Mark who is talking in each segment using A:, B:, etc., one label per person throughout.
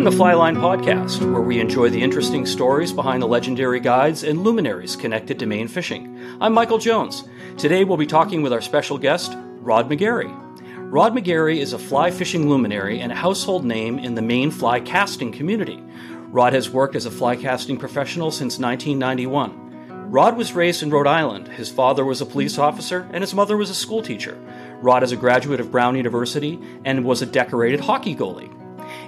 A: Welcome to the Flyline Podcast, where we enjoy the interesting stories behind the legendary guides and luminaries connected to Maine fishing. I'm Michael Jones. Today we'll be talking with our special guest, Rod McGarry. Rod McGarry is a fly fishing luminary and a household name in the Maine fly casting community. Rod has worked as a fly casting professional since 1991. Rod was raised in Rhode Island. His father was a police officer and his mother was a school teacher. Rod is a graduate of Brown University and was a decorated hockey goalie.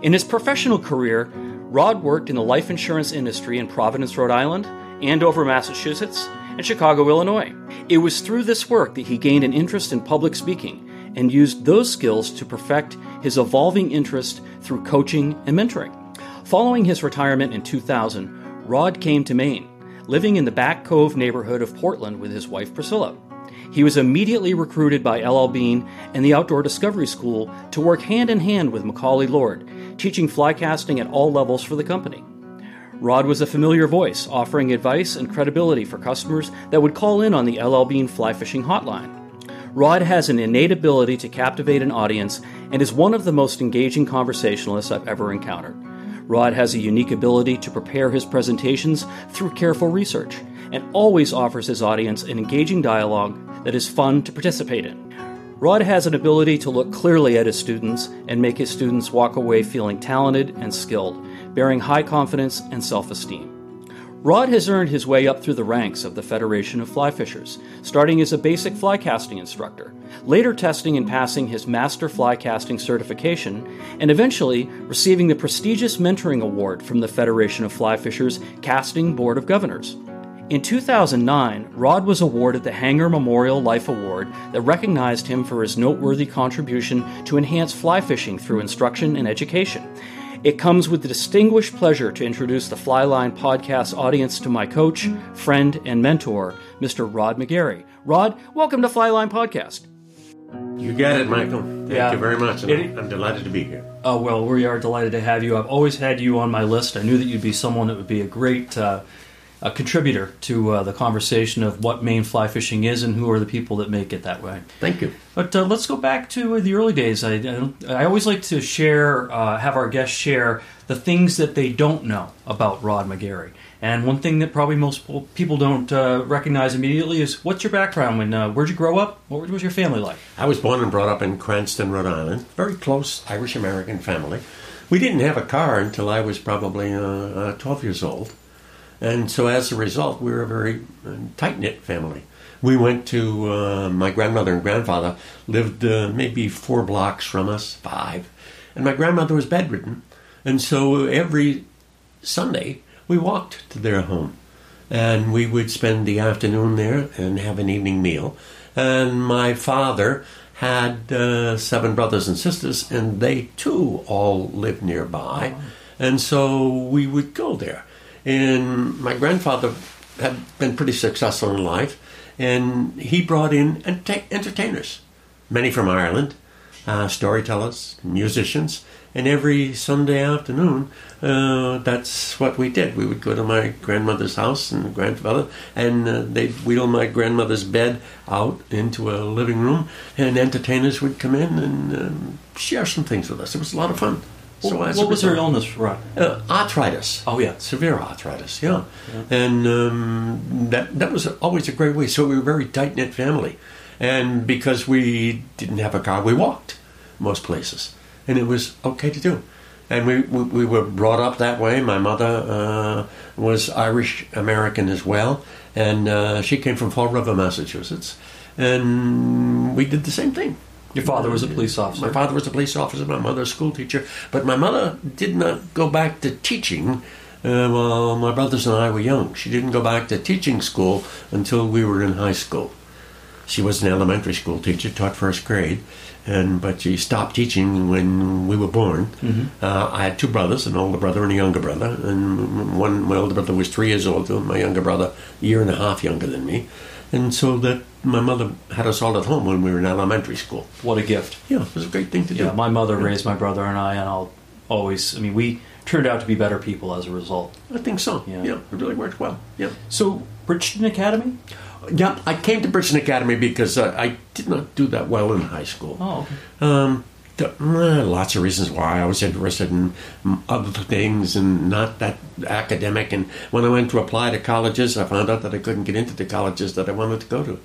A: In his professional career, Rod worked in the life insurance industry in Providence, Rhode Island, Andover, Massachusetts, and Chicago, Illinois. It was through this work that he gained an interest in public speaking and used those skills to perfect his evolving interest through coaching and mentoring. Following his retirement in 2000, Rod came to Maine, living in the Back Cove neighborhood of Portland with his wife Priscilla. He was immediately recruited by L.L. Bean and the Outdoor Discovery School to work hand in hand with Macauley Lord, teaching fly casting at all levels for the company. Rod was a familiar voice, offering advice and credibility for customers that would call in on the LL Bean fly fishing hotline. Rod has an innate ability to captivate an audience and is one of the most engaging conversationalists I've ever encountered. Rod has a unique ability to prepare his presentations through careful research and always offers his audience an engaging dialogue that is fun to participate in. Rod has an ability to look clearly at his students and make his students walk away feeling talented and skilled, bearing high confidence and self esteem. Rod has earned his way up through the ranks of the Federation of Fly Fishers, starting as a basic fly casting instructor, later testing and passing his Master Fly Casting certification, and eventually receiving the prestigious Mentoring Award from the Federation of Fly Fishers Casting Board of Governors. In 2009, Rod was awarded the Hanger Memorial Life Award that recognized him for his noteworthy contribution to enhance fly fishing through instruction and education. It comes with the distinguished pleasure to introduce the Flyline podcast audience to my coach, friend, and mentor, Mr. Rod McGarry. Rod, welcome to Flyline Podcast.
B: You got it, Michael. Thank
A: Yeah.
B: you very much.
A: It-
B: I'm delighted to be here.
A: Oh, well, we are delighted to have you. I've always had you on my list. I knew that you'd be someone that would be a great uh, a contributor to uh, the conversation of what Maine fly fishing is and who are the people that make it that way.
B: Thank you.
A: But uh, let's go back to the early days. I, I, always like to share, uh, have our guests share the things that they don't know about Rod McGarry. And one thing that probably most people don't uh, recognize immediately is what's your background? When uh, where'd you grow up? What was your family like?
B: I was born and brought up in Cranston, Rhode Island. Very close Irish American family. We didn't have a car until I was probably uh, uh, 12 years old. And so as a result, we were a very tight knit family. We went to, uh, my grandmother and grandfather lived uh, maybe four blocks from us, five. And my grandmother was bedridden. And so every Sunday, we walked to their home. And we would spend the afternoon there and have an evening meal. And my father had uh, seven brothers and sisters, and they too all lived nearby. And so we would go there. And my grandfather had been pretty successful in life, and he brought in enta- entertainers, many from Ireland, uh, storytellers, musicians, and every Sunday afternoon, uh, that's what we did. We would go to my grandmother's house and grandfather, and uh, they'd wheel my grandmother's bed out into a living room, and entertainers would come in and um, share some things with us. It was a lot of fun.
A: What
B: as a
A: was
B: her
A: illness, Rod?
B: uh, arthritis.
A: Oh, yeah.
B: severe arthritis. Yeah, and um, that that was always a great way. So we were a very tight knit family, and because we didn't have a car, we walked most places, and it was okay to do. And we, we, we were brought up that way. My mother uh, was Irish American as well, and uh, she came from Fall River, Massachusetts, and we did the same thing.
A: Your father was a police officer.
B: My father was a police officer, my mother a school teacher, but my mother did not go back to teaching uh, while my brothers and I were young. She didn't go back to teaching school until we were in high school. She was an elementary school teacher, taught first grade, and but she stopped teaching when we were born. Uh, I had two brothers, an older brother and a younger brother, and one my older brother was three years older, my younger brother a year and a half younger than me, and so that my mother had us all at home when we were in elementary school.
A: What a gift.
B: Yeah, it was a great thing to do.
A: Yeah, my mother raised my brother and I, and I'll always, I mean, we turned out to be better people as a result.
B: I think so.
A: Yeah.
B: Yeah. it really worked well. Yeah.
A: So, Bridgton Academy?
B: Yeah, I came to Bridgton Academy because uh, I did not do that well in high school.
A: Oh, okay.
B: Um, the, uh, lots of reasons why I was interested in other things and not that academic. And when I went to apply to colleges, I found out that I couldn't get into the colleges that I wanted to go to.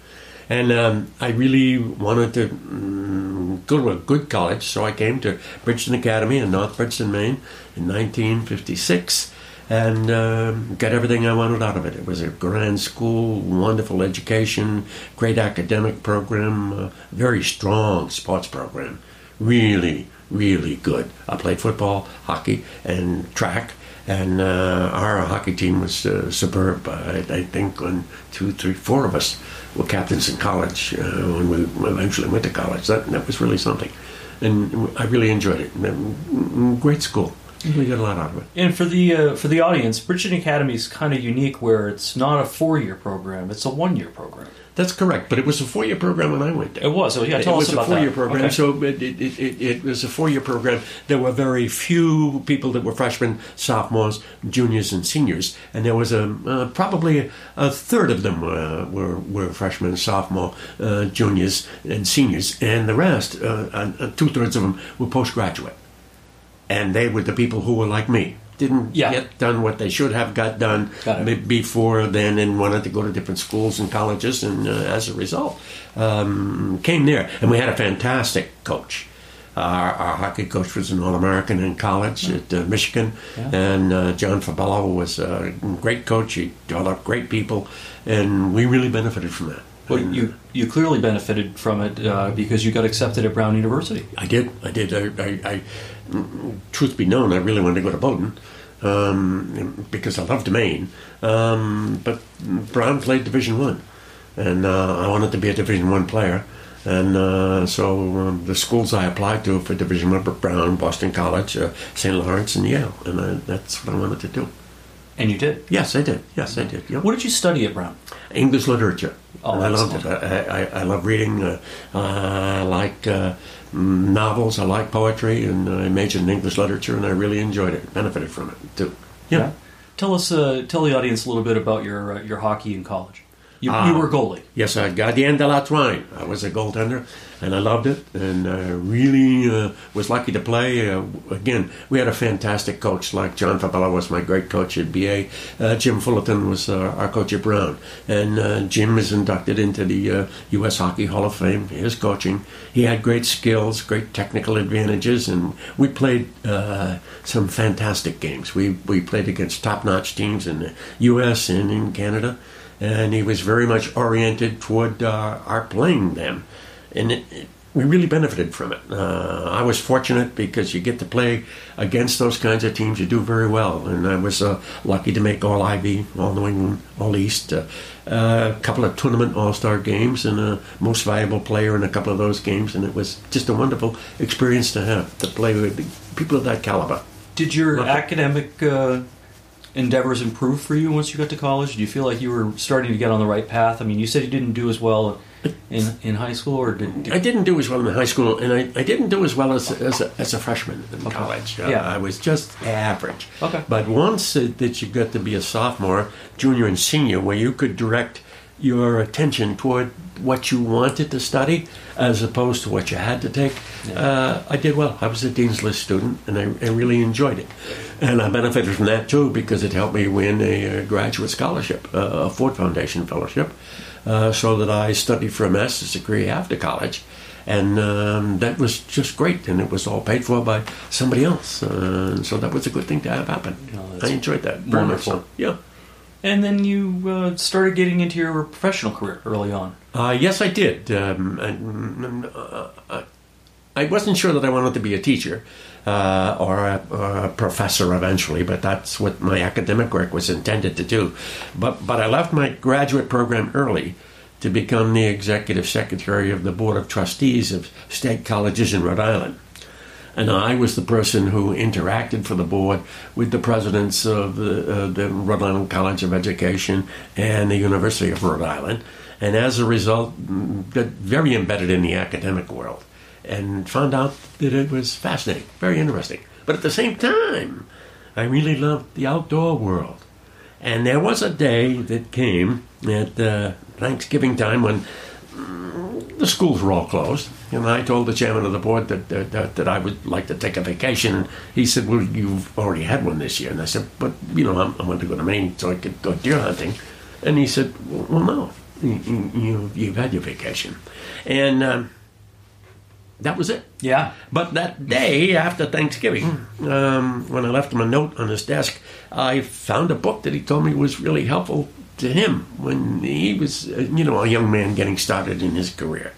B: And um, I really wanted to um, go to a good college, so I came to Bridgton Academy in North Bridgton, Maine in 1956 and uh, got everything I wanted out of it. It was a grand school, wonderful education, great academic program, uh, very strong sports program. Really, really good. I played football, hockey, and track. And uh, our hockey team was uh, superb. I, I, think when two, three, four of us were captains in college uh, when we eventually went to college. That, that was really something. And I really enjoyed it. Great school. We got a lot out of it.
A: And for the uh, for the audience, Bridgton Academy is kind of unique, where it's not a four year program; it's a one year program.
B: That's correct, but it was a four year program when I went there.
A: It was. So yeah, tell
B: it
A: us
B: was a four year
A: that.
B: program,
A: Okay.
B: so it, it, it, it was a four year program. There were very few people that were freshmen, sophomores, juniors, and seniors, and there was a uh, probably a third of them were were, were freshmen, sophomore, uh, juniors, and seniors, and the rest, uh, uh, two thirds of them, were postgraduate, and they were the people who were like me. Didn't
A: Yeah.
B: get done what they should have got done
A: Got
B: be- before then and wanted to go to different schools and colleges and uh, as a result um, came there and we had a fantastic coach our, our hockey coach was an all-american in college at uh, michigan
A: Yeah.
B: and uh, john fabello was a great coach he developed great people and we really benefited from that
A: Well, you you clearly benefited from it uh, because you got accepted at Brown University.
B: I did. I did. I, I truth be known, I really wanted to go to Bowdoin um, because I loved Maine. Um, but Brown played Division One, and uh, I wanted to be a Division One player. And uh, so um, the schools I applied to for Division One were Brown, Boston College, uh, St. Lawrence, and Yale, and I, that's what I wanted to do.
A: And you did.
B: Yes, I did. Yes, I did. Yep.
A: What did you study at Brown?
B: English literature.
A: Oh,
B: I loved it. I, I, I love reading. Uh, I like uh, novels. I like poetry, and I majored in English literature, and I really enjoyed it. Benefited from it too. Yeah.
A: Tell us, uh, tell the audience a little bit about your uh, your hockey in college. You,
B: Ah.
A: you were goalie.
B: Yes, I Gardien de la Toine. I was a goaltender, and I loved it, and I really uh, was lucky to play. Uh, again, we had a fantastic coach, like John Fabella was my great coach at BA. Uh, Jim Fullerton was uh, our coach at Brown, and uh, Jim is inducted into the uh, U.S. Hockey Hall of Fame. His coaching, he had great skills, great technical advantages, and we played uh, some fantastic games. We we played against top-notch teams in the U.S. and in Canada and he was very much oriented toward uh, our playing them, and it, it, we really benefited from it. Uh, I was fortunate because you get to play against those kinds of teams. You do very well, and I was uh, lucky to make All Ivy, All New England, All East, uh, a couple of tournament All Star games, and a most valuable player in a couple of those games, and it was just a wonderful experience to have to play with people of that caliber.
A: Did your
B: Lucky.
A: academic uh, endeavors improve for you once you got to college? Do you feel like you were starting to get on the right path? I mean, you said you didn't do as well in in high school, or did, did
B: I didn't do as well in high school, and I, I didn't do as well as, as, a, as a freshman in
A: Okay.
B: college. Uh,
A: Yeah.
B: I was just average.
A: Okay.
B: But once uh, that you got to be a sophomore, junior, and senior, where you could direct your attention toward what you wanted to study as opposed to what you had to take, uh, I did well. I was a Dean's List student, and I, I really enjoyed it. And I benefited from that too because it helped me win a, uh graduate scholarship, uh, a Ford Foundation fellowship, uh, so that I studied for a master's degree after college. And um, that was just great, and it was all paid for by somebody else. Uh, so that was a good thing to have happen.
A: That's
B: I enjoyed that
A: wonderful.
B: So. Yeah.
A: And then you uh, started getting into your professional career early on.
B: Uh, yes, I did. Um, uh, uh, I wasn't sure that I wanted to be a teacher uh, or a, or a professor eventually, but that's what my academic work was intended to do. But but I left my graduate program early to become the executive secretary of the board of trustees of state colleges in Rhode Island. And I was the person who interacted for the board with the presidents of the, uh, the Rhode Island College of Education and the University of Rhode Island. And as a result, mm, got very embedded in the academic world and found out that it was fascinating, very interesting. But at the same time, I really loved the outdoor world. And there was a day that came at uh, Thanksgiving time when the schools were all closed. And I told the chairman of the board that, that, that, I would like to take a vacation. And he said, Well, you've already had one this year. And I said, But, you know, I'm, I want to go to Maine so I could go deer hunting. And he said, Well, no, you, you, you've had your vacation. And um, that was it.
A: Yeah.
B: But that day after Thanksgiving, um, when I left him a note on his desk, I found a book that he told me was really helpful to him when he was, you know, a young man getting started in his career.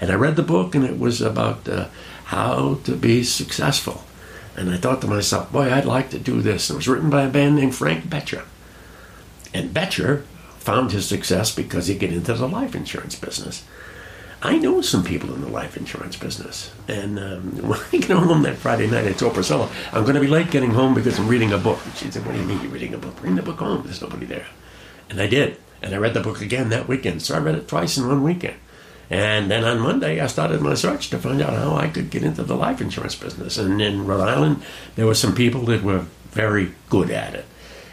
B: And I read the book, and it was about uh, how to be successful. And I thought to myself, boy, I'd like to do this. It was written by a man named Frank Bettger. And Bettger found his success because he got into the life insurance business. I know some people in the life insurance business. And um, when I get home that Friday night, I told Priscilla, I'm going to be late getting home because I'm reading a book. And she said, What do you mean you're reading a book? Bring the book home. There's nobody there. And I did. And I read the book again that weekend. So I read it twice in one weekend. And then on Monday, I started my search to find out how I could get into the life insurance business. And in Rhode Island, there were some people that were very good at it.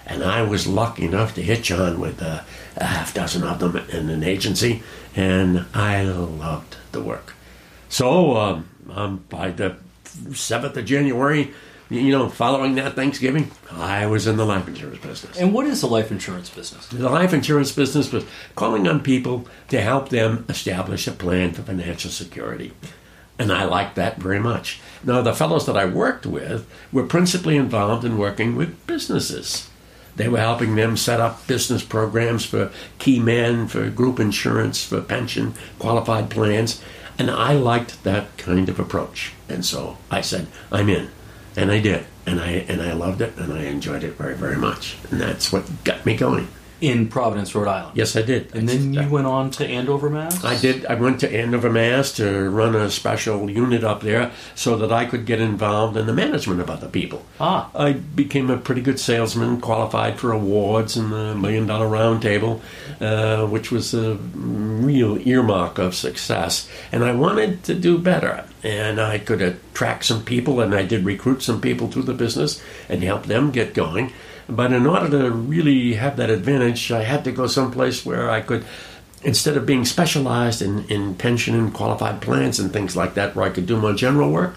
B: And I was lucky enough to hitch on with uh, a half dozen of them in an agency, and I loved the work. So um, um, by the 7th of January, you know, following that Thanksgiving, I was in the life insurance business.
A: And what is the life insurance business?
B: The life insurance business was calling on people to help them establish a plan for financial security. And I liked that very much. Now, the fellows that I worked with were principally involved in working with businesses. They were helping them set up business programs for key men, for group insurance, for pension, qualified plans. And I liked that kind of approach. And so I said, I'm in. And I did. And I, and I loved it and I enjoyed it very, very much. And that's what got me going.
A: In Providence, Rhode Island.
B: Yes, I did.
A: And then you went on to Andover, Mass?
B: I did. I went to Andover, Mass to run a special unit up there so that I could get involved in the management of other people.
A: Ah.
B: I became a pretty good salesman, qualified for awards in the Million Dollar Roundtable, uh, which was a real earmark of success. And I wanted to do better. And I could attract some people, and I did recruit some people to the business and help them get going. But in order to really have that advantage, I had to go someplace where I could, instead of being specialized in, in pension and qualified plans and things like that, where I could do my general work.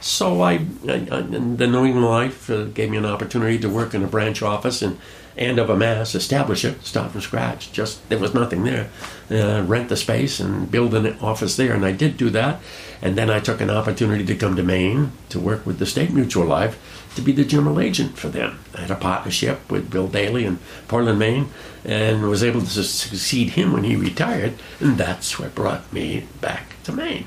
B: So I, I, I the New England Life uh, gave me an opportunity to work in a branch office in Andover, Mass, establish it, start from scratch. Just there was nothing there. Uh, rent the space and build an office there, and I did do that. And then I took an opportunity to come to Maine to work with the State Mutual Life to be the general agent for them. I had a partnership with Bill Daly in Portland, Maine, and was able to succeed him when he retired, and that's what brought me back to Maine.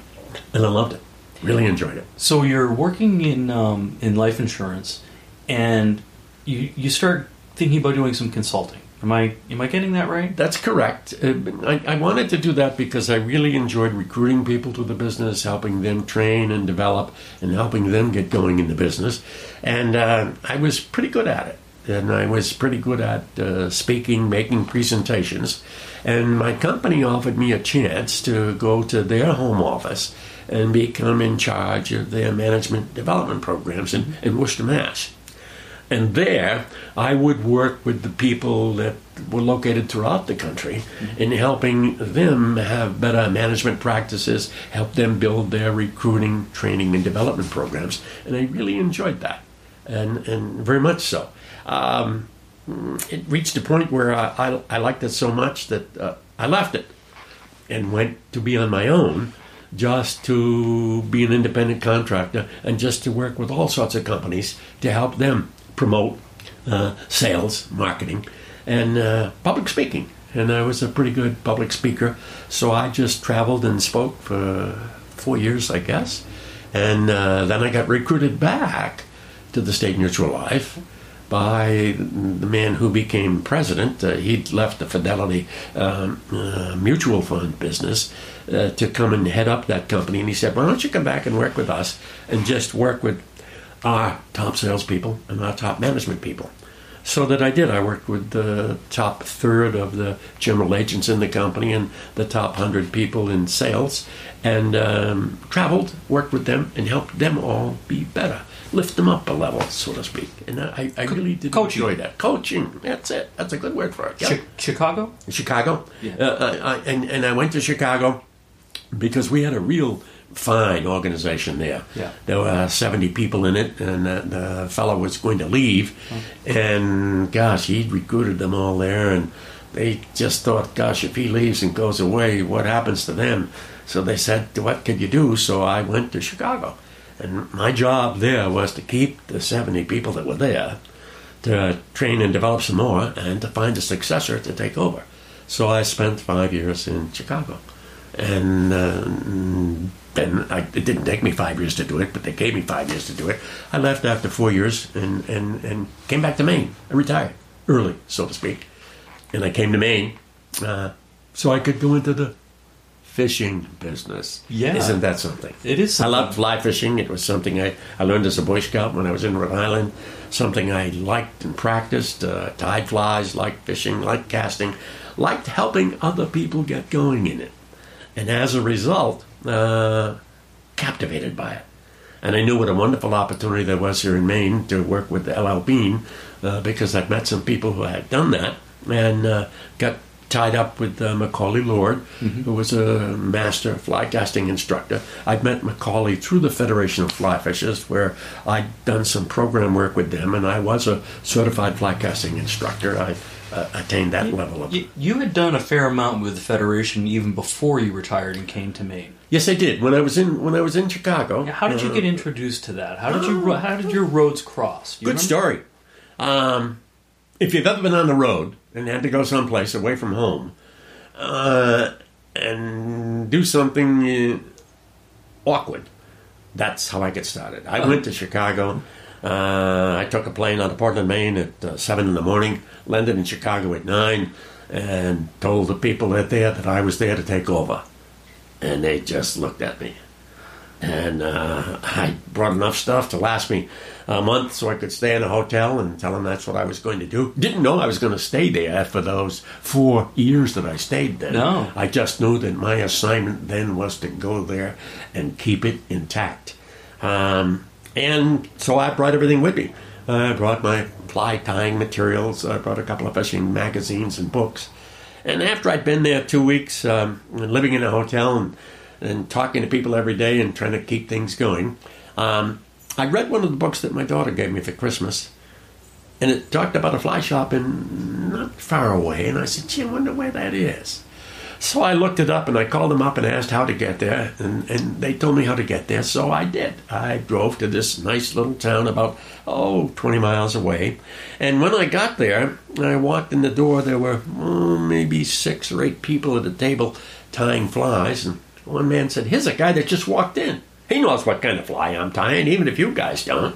B: And I loved it. Really enjoyed it.
A: So you're working in um, in life insurance, and you you start thinking about doing some consulting. Am I am I getting that right?
B: That's correct. Uh, I, I, wanted to do that because I really enjoyed recruiting people to the business, helping them train and develop, and helping them get going in the business. And uh, I was pretty good at it. And I was pretty good at uh, speaking, making presentations. And my company offered me a chance to go to their home office and become in charge of their management development programs in, in Worcester, Mass. And there, I would work with the people that were located throughout the country in helping them have better management practices, help them build their recruiting, training, and development programs. And I really enjoyed that, and, and very much so. Um, it reached a point where I, I, I liked it so much that uh, I left it and went to be on my own just to be an independent contractor and just to work with all sorts of companies to help them promote uh, sales, marketing, and uh, public speaking. And I was a pretty good public speaker, so I just traveled and spoke for four years, I guess. And uh, then I got recruited back to the State Mutual Life by the man who became president. Uh, he'd left the Fidelity um, uh, Mutual Fund business uh, to come and head up that company. And he said, Why don't you come back and work with us and just work with our top salespeople and our top management people? So that I did. I worked with the top third of the general agents in the company and the top hundred people in sales, and um, traveled, worked with them, and helped them all be better lift them up a level, so to speak. And I, I really did
A: Coaching.
B: enjoy that. Coaching. That's it. That's a good word for it. Yep.
A: Chi- Chicago?
B: Chicago.
A: Yeah.
B: Uh, I, I, and, and I went to Chicago because we had a real fine organization there.
A: Yeah.
B: There were uh, 70 people in it, and the, the fellow was going to leave. And gosh, he'd recruited them all there, and they just thought, gosh, if he leaves and goes away, what happens to them? So they said, what could you do? So I went to Chicago. And my job there was to keep the 70 people that were there, to train and develop some more, and to find a successor to take over. So I spent five years in Chicago. And uh, then I, it didn't take me five years to do it, but they gave me five years to do it. I left after four years and, and, and came back to Maine. I retired early, so to speak. And I came to Maine uh, so I could go into the fishing business.
A: Yeah.
B: Isn't that something?
A: It is
B: I
A: something.
B: loved fly fishing. It was something I, I learned as a Boy Scout when I was in Rhode Island. Something I liked and practiced. Uh, tied flies, liked fishing, liked casting, liked helping other people get going in it. And as a result, uh, captivated by it. And I knew what a wonderful opportunity there was here in Maine to work with L.L. Bean uh, because I'd met some people who had done that and uh, got tied up with uh, Macauley Lord, who was a master fly casting instructor. I'd met Macauley through the Federation of Fly Fishers, where I'd done some program work with them, and I was a certified fly casting instructor. I uh, attained that level of.
A: You, you had done a fair amount with the Federation even before you retired and came to Maine.
B: Yes, I did. When I was in when I was in Chicago.
A: How did you
B: uh,
A: get introduced to that? How did you how did your roads cross? You
B: Good
A: remember?
B: story. Um, if you've ever been on the road and had to go someplace away from home uh, and do something uh, awkward, that's how I get started. I went to Chicago. Uh, I took a plane out of Portland, Maine at uh, 7 in the morning, landed in Chicago at 9, and told the people that there that I was there to take over. And they just looked at me and uh, I brought enough stuff to last me a month so I could stay in a hotel and tell them that's what I was going to do. Didn't know I was going to stay there for those four years that I stayed there.
A: No.
B: I just knew that my assignment then was to go there and keep it intact. Um, and so I brought everything with me. I brought my fly tying materials. I brought a couple of fishing magazines and books. And after I'd been there two weeks, um, living in a hotel and, and talking to people every day and trying to keep things going, um, I read one of the books that my daughter gave me for Christmas. And it talked about a fly shop in not far away. And I said, gee, I wonder where that is. So I looked it up and I called them up and asked how to get there. And, and they told me how to get there. So I did. I drove to this nice little town about, oh, 20 miles away. And when I got there, I walked in the door. There were oh, maybe six or eight people at a table tying flies. And one man said, Here's a guy that just walked in. He knows what kind of fly I'm tying, even if you guys don't.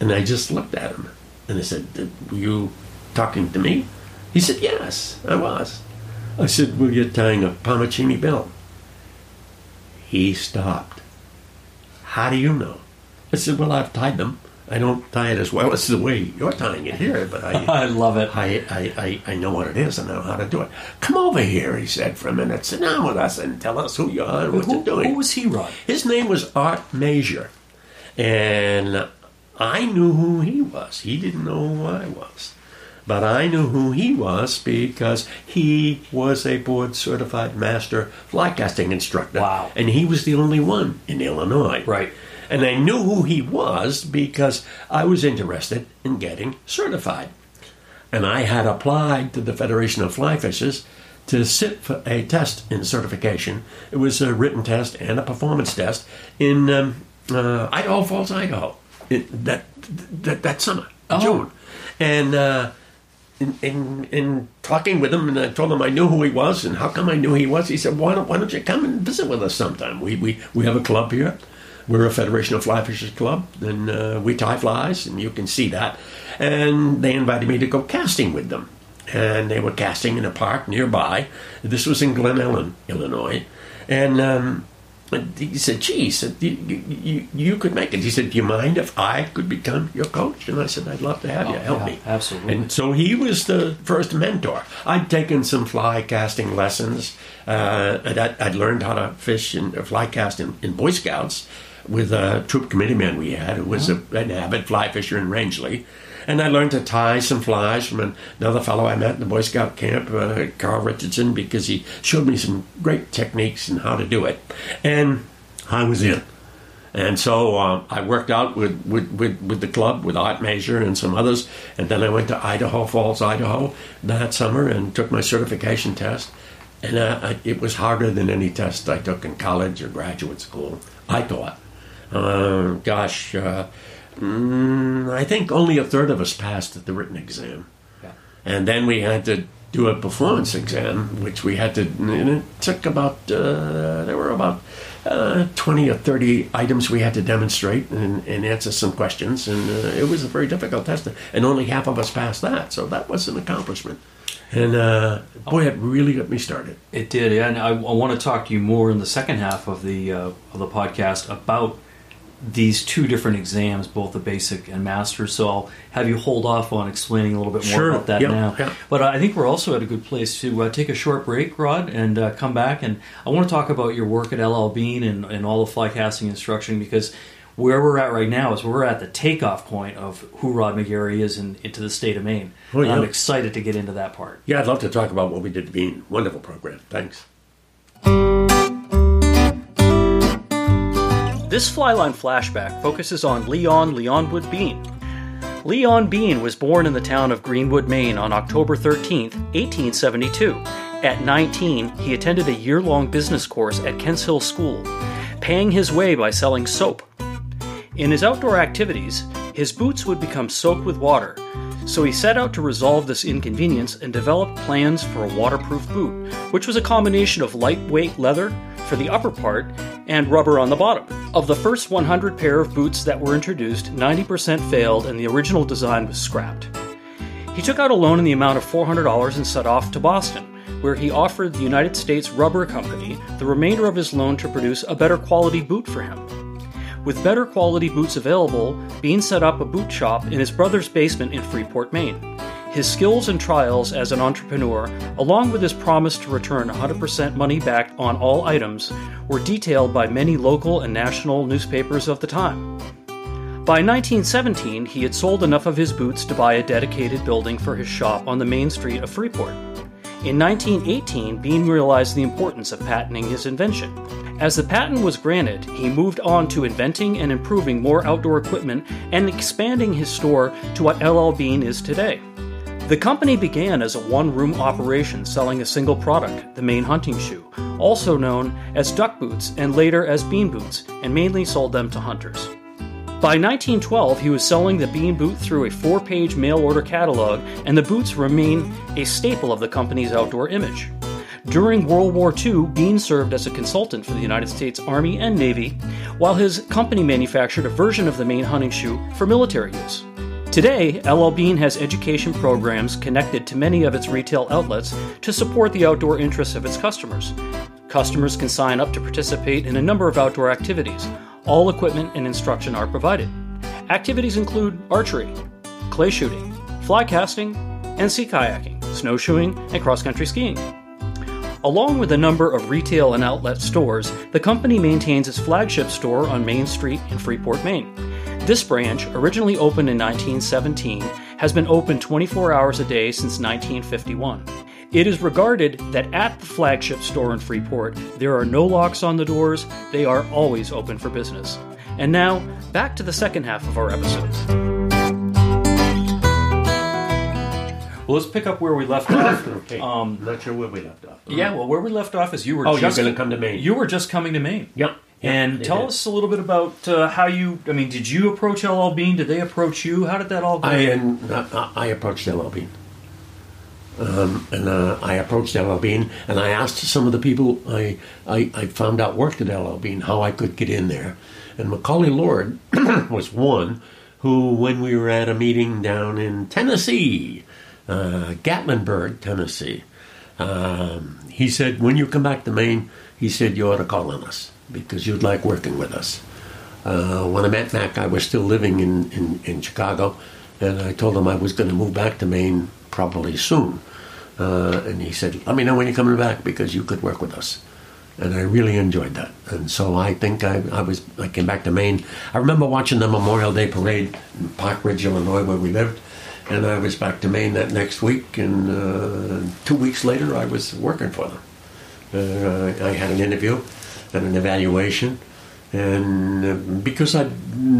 B: And I just looked at him and I said, Were you talking to me? He said, Yes, I was. I said, Well, you're tying a Parmachene Belle. He stopped. How do you know? I said, Well, I've tied them. I don't tie it as well as the way you're tying it here, but I,
A: I love it.
B: I, I, I, I know what it is and I know how to do it. Come over here, he said for a minute. Sit down with us and tell us who you are and what
A: Who,
B: you're doing.
A: who was he, Rod?
B: His name was Art Major. And I knew who he was. He didn't know who I was. But I knew who he was because he was a board certified master fly casting instructor.
A: Wow.
B: And he was the only one in Illinois.
A: Right.
B: And I knew who he was because I was interested in getting certified. And I had applied to the Federation of Fly Fishers to sit for a test in certification. It was a written test and a performance test in um, uh, Idaho Falls, Idaho, that, that, that summer,
A: Oh.
B: June. And uh, in, in, in talking with him, and I told him I knew who he was and how come I knew he was, he said, why don't, why don't you come and visit with us sometime? We, we, we have a club here. We're a Federation of Fly Fishers Club, and uh, we tie flies, and you can see that. And they invited me to go casting with them. And they were casting in a park nearby. This was in Glen Ellyn, Illinois. And um, he said, gee, he said, you, you, you could make it. He said, do you mind if I could become your coach? And I said, I'd love to have you.
A: Oh,
B: Help
A: yeah,
B: me.
A: absolutely.
B: And so he was the first mentor. I'd taken some fly casting lessons. Uh, I'd, I'd learned how to fish and fly cast in, in Boy Scouts with a troop committee man we had who was a, an avid fly fisher in Rangeley. And I learned to tie some flies from another fellow I met in the Boy Scout camp, uh, Carl Richardson, because he showed me some great techniques and how to do it. And I was in. And so uh, I worked out with, with, with, with, the club, with Art Major and some others. And then I went to Idaho Falls, Idaho that summer and took my certification test. And uh, I, it was harder than any test I took in college or graduate school, I thought. Uh, gosh, uh, mm, I think only a third of us passed the written exam. Yeah. And then we had to do a performance exam, which we had to, and it took about, uh, there were about uh, 20 or 30 items we had to demonstrate and, and answer some questions. And uh, it was a very difficult test. And only half of us passed that. So that was an accomplishment. And uh, boy, it really got me started.
A: It did, and I, I, want to talk to you more in the second half of the uh, of the podcast about these two different exams, both the basic and master. So I'll have you hold off on explaining a little bit more
B: sure.
A: about that
B: yep.
A: now.
B: Yep.
A: But I think we're also at a good place to uh, take a short break, Rod, and uh, come back. And I want to talk about your work at LL Bean and, and all the fly casting instruction because where we're at right now is we're at the takeoff point of who Rod McGarry is in, into the state of Maine. Oh, yeah. I'm excited to get into that part.
B: Yeah, I'd love to talk about what we did at Bean. Wonderful program. Thanks.
A: This Flyline flashback focuses on Leon Leonwood Bean. Leon Bean was born in the town of Greenwood, Maine on October 13, 1872. At 19, he attended a year long business course at Kents Hill School, paying his way by selling soap. In his outdoor activities, his boots would become soaked with water, so he set out to resolve this inconvenience and developed plans for a waterproof boot, which was a combination of lightweight leather for the upper part and rubber on the bottom. Of the first 100 pair of boots that were introduced, 90% failed and the original design was scrapped. He took out a loan in the amount of $400 and set off to Boston, where he offered the United States Rubber Company the remainder of his loan to produce a better quality boot for him. With better quality boots available, Bean set up a boot shop in his brother's basement in Freeport, Maine. His skills and trials as an entrepreneur, along with his promise to return 100% money back on all items, were detailed by many local and national newspapers of the time. By 1917, he had sold enough of his boots to buy a dedicated building for his shop on the main street of Freeport. In 1918, Bean realized the importance of patenting his invention. As the patent was granted, he moved on to inventing and improving more outdoor equipment and expanding his store to what LL Bean is today. The company began as a one room operation selling a single product, the Maine hunting shoe, also known as duck boots and later as bean boots, and mainly sold them to hunters. By 1912, he was selling the bean boot through a four page mail order catalog, and the boots remain a staple of the company's outdoor image. During World War II, Bean served as a consultant for the United States Army and Navy, while his company manufactured a version of the Maine hunting shoe for military use. Today, LL Bean has education programs connected to many of its retail outlets to support the outdoor interests of its customers. Customers can sign up to participate in a number of outdoor activities. All equipment and instruction are provided. Activities include archery, clay shooting, fly casting, and sea kayaking, snowshoeing, and cross country skiing. Along with a number of retail and outlet stores, the company maintains its flagship store on Main Street in Freeport, Maine. This branch, originally opened in 1917, has been open 24 hours a day since 1951. It is regarded that at the flagship store in Freeport, there are no locks on the doors, they are always open for business. And now, back to the second half of our episode. Well, let's pick up where we left off.
B: okay. Um, Not sure where we left off.
A: Yeah, well, where we left off is you were
B: oh,
A: just
B: you're going to come to Maine.
A: You were just coming to Maine.
B: Yep.
A: And tell us a little bit about uh, how you. I mean, did you approach LL Bean? Did they approach you? How did that all go?
B: I and uh, I approached LL Bean, um, and uh, I approached LL Bean, and I asked some of the people I, I, I found out worked at LL Bean how I could get in there, and Macauley Lord was one who, when we were at a meeting down in Tennessee, uh, Gatlinburg, Tennessee, um, he said, "When you come back to Maine," he said, "you ought to call on us." because you'd like working with us. Uh, when I met Mac, I was still living in, in, in, Chicago, and I told him I was going to move back to Maine probably soon. Uh, and he said, Let me know when you're coming back because you could work with us. And I really enjoyed that. And so I think I, I was I came back to Maine. I remember watching the Memorial Day parade in Park Ridge, Illinois, where we lived. and I was back to Maine that next week. And uh, two weeks later, I was working for them. Uh, I had an interview and an evaluation, and uh, because I'd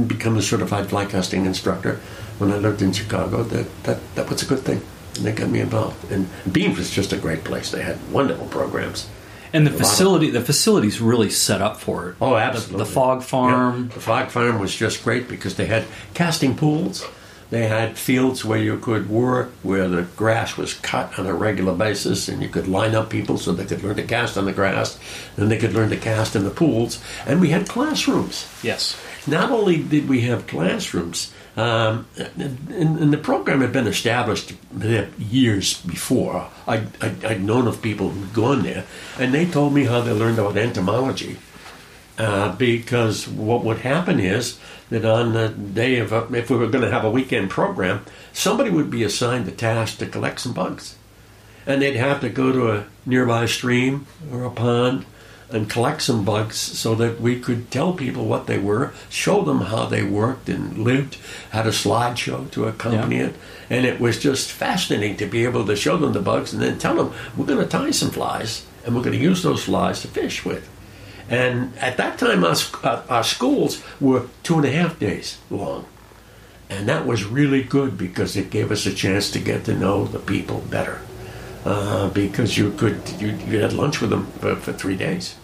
B: become a certified fly casting instructor when I lived in Chicago, that, that, that was a good thing. And they got me involved. And Bean's was just a great place. They had wonderful programs.
A: And the
B: of-
A: facility, the facility's really set up for it.
B: Oh,
A: The,
B: absolutely.
A: the Fogg Farm.
B: Yeah. The Fogg Farm was just great because they had casting pools. They had fields where you could work, where the grass was cut on a regular basis, and you could line up people so they could learn to cast on the grass, and they could learn to cast in the pools. And we had classrooms.
A: Yes.
B: Not only did we have classrooms, um, and, and the program had been established there years before. I, I, I'd known of people who'd gone there, and they told me how they learned about entomology. Uh, because what would happen is that on the day of, a, if we were going to have a weekend program, somebody would be assigned the task to collect some bugs. And they'd have to go to a nearby stream or a pond and collect some bugs so that we could tell people what they were, show them how they worked and lived, had a slideshow to accompany
A: Yeah.
B: it. And it was just fascinating to be able to show them the bugs and then tell them, we're going to tie some flies and we're going to use those flies to fish with. And at that time, our, uh, our schools were two and a half days long. And that was really good because it gave us a chance to get to know the people better. Uh, because you could, you, you had lunch with them for, for three days.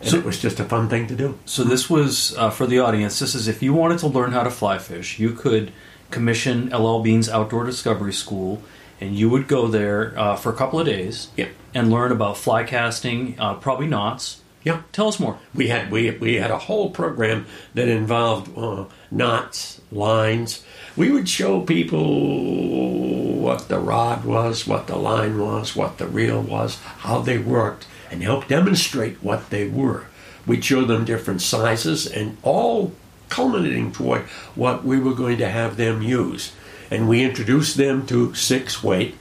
B: And
A: So-
B: it was just a fun thing to do.
A: So this was uh, for the audience. This is if you wanted to learn how to fly fish, you could commission LL Bean's Outdoor Discovery School, and you would go there uh, for a couple of days
B: Yep.
A: and learn about fly casting, uh, probably knots.
B: Yeah.
A: Tell us more.
B: We had we we had a whole program that involved uh, knots, lines. We would show people what the rod was, what the line was, what the reel was, how they worked, and help demonstrate what they were. We'd show them different sizes, and all culminating toward what we were going to have them use. And we introduced them to six weight,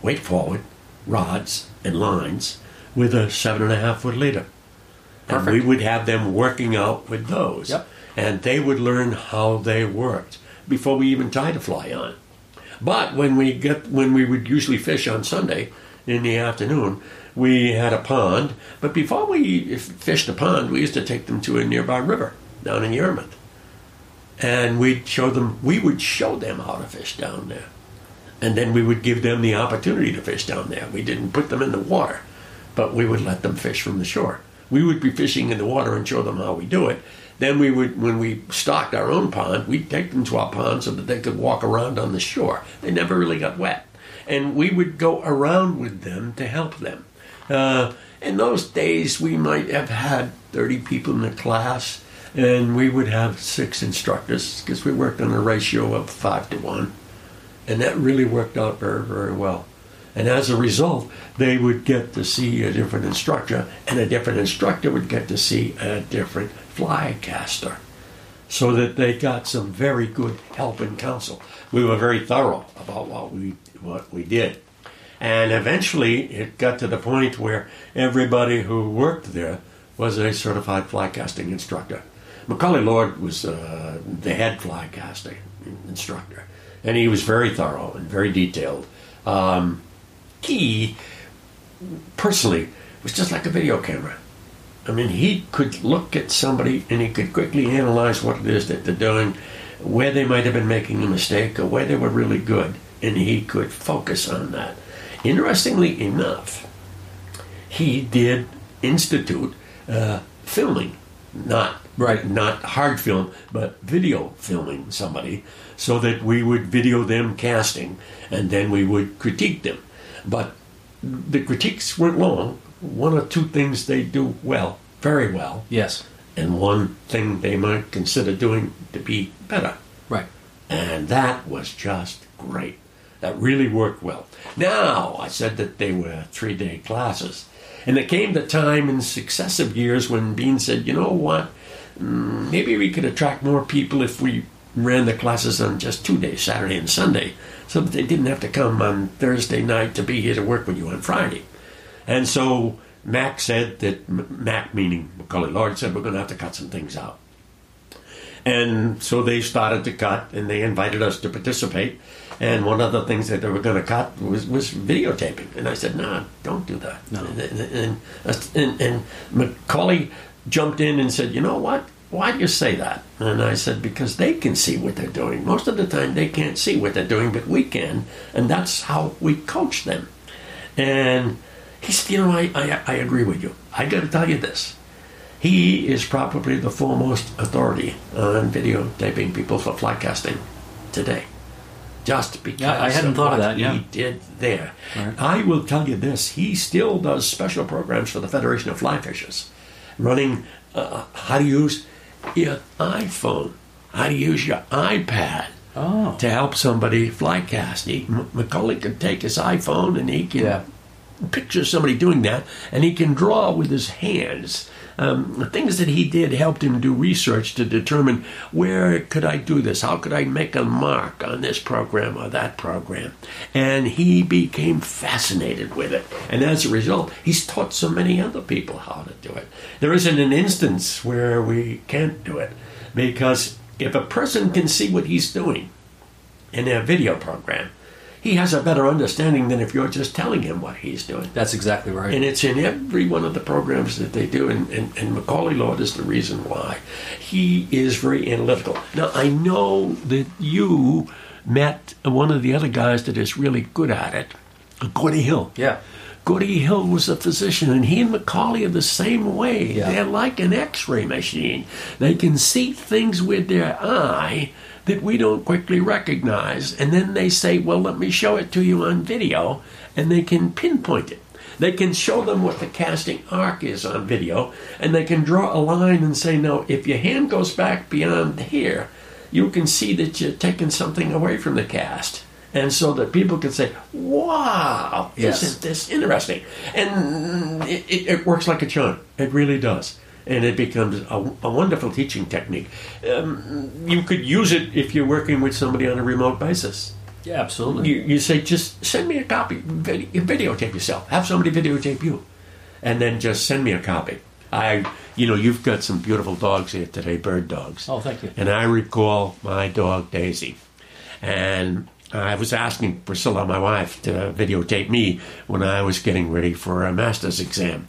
B: weight forward rods and lines with a seven and a half foot leader. And we would have them working out with those.
A: Yep.
B: And they would learn how they worked before we even tied a fly on. But when we get when we would usually fish on Sunday in the afternoon, we had a pond. But before we fished the pond, we used to take them to a nearby river down in Yarmouth. And we'd show them we would show them how to fish down there. And then we would give them the opportunity to fish down there. We didn't put them in the water, but we would let them fish from the shore. We would be fishing in the water and show them how we do it. Then we would, when we stocked our own pond, we'd take them to our pond so that they could walk around on the shore. They never really got wet. And we would go around with them to help them. Uh, in those days, we might have had 30 people in the class, and we would have six instructors because we worked on a ratio of five to one. And that really worked out very, very well. And as a result, they would get to see a different instructor, and a different instructor would get to see a different fly caster. So that they got some very good help and counsel. We were very thorough about what we what we did. And eventually it got to the point where everybody who worked there was a certified fly casting instructor. Macauley Lord was uh, the head fly casting instructor, and he was very thorough and very detailed. Um, he personally was just like a video camera. I mean, he could look at somebody and he could quickly analyze what it is that they're doing, where they might have been making a mistake, or where they were really good, and he could focus on that. Interestingly enough, he did institute uh, filming, not
A: Right.
B: not hard film, but video filming somebody, so that we would video them casting, and then we would critique them. But the critiques weren't long. One or two things they do well, very well,
A: Yes.
B: and one thing they might consider doing to be better.
A: Right.
B: And that was just great. That really worked well. Now, I said that they were three day classes. And there came the time in successive years when Bean said, you know what? Mm, Maybe we could attract more people if we ran the classes on just two days, Saturday and Sunday, so that they didn't have to come on Thursday night to be here to work with you on Friday. And so Mac said that, Mac meaning Macauley Lord, said we're going to have to cut some things out. And so they started to cut, and they invited us to participate. And one of the things that they were going to cut was, was videotaping. And I said, no, don't do that.
A: No.
B: And, and, and, and Macauley jumped in and said, you know what? Why do you say that? And I said, because they can see what they're doing. Most of the time, they can't see what they're doing, but we can. And that's how we coach them. And he said, you know, I, I, I agree with you. I got to tell you this. He is probably the foremost authority on videotaping people for fly casting today. Just because
A: Yeah, I hadn't thought of that, yeah.
B: he did there.
A: Right.
B: I will tell you this: he still does special programs for the Federation of Fly Fishers, running uh, how to use your iPhone, how to use your iPad
A: Oh.
B: to help somebody fly cast. He, Macauley could take his iPhone and he can
A: Yeah.
B: picture somebody doing that, and he can draw with his hands. Um, the things that he did helped him do research to determine where could I do this? How could I make a mark on this program or that program? And he became fascinated with it. And as a result, he's taught so many other people how to do it. There isn't an instance where we can't do it because if a person can see what he's doing in a video program, he has a better understanding than if you're just telling him what he's doing.
A: That's exactly right.
B: And it's in every one of the programs that they do. And, and, and Macauley Lord is the reason why. He is very analytical. Now, I know that you met one of the other guys that is really good at it, Gordy Hill.
A: yeah.
B: Gordy Hill was a physician, and he and Macauley are the same way.
A: Yeah.
B: They're like an x ray machine. They can see things with their eye that we don't quickly recognize, and then they say, Well, let me show it to you on video, and they can pinpoint it. They can show them what the casting arc is on video, and they can draw a line and say, No, if your hand goes back beyond here, you can see that you're taking something away from the cast. And so that people can say, wow,
A: Yes.
B: isn't this interesting? And it, it, it works like a charm. It really does. And it becomes a, a wonderful teaching technique. Um, you could use it if you're working with somebody on a remote basis.
A: Yeah, absolutely.
B: You, you say, just send me a copy, vid- videotape yourself. Have somebody videotape you. And then just send me a copy. I, you know, you've got some beautiful dogs here today, bird dogs.
A: Oh, thank you.
B: And I recall my dog Daisy. And I was asking Priscilla, my wife, to videotape me when I was getting ready for a master's exam.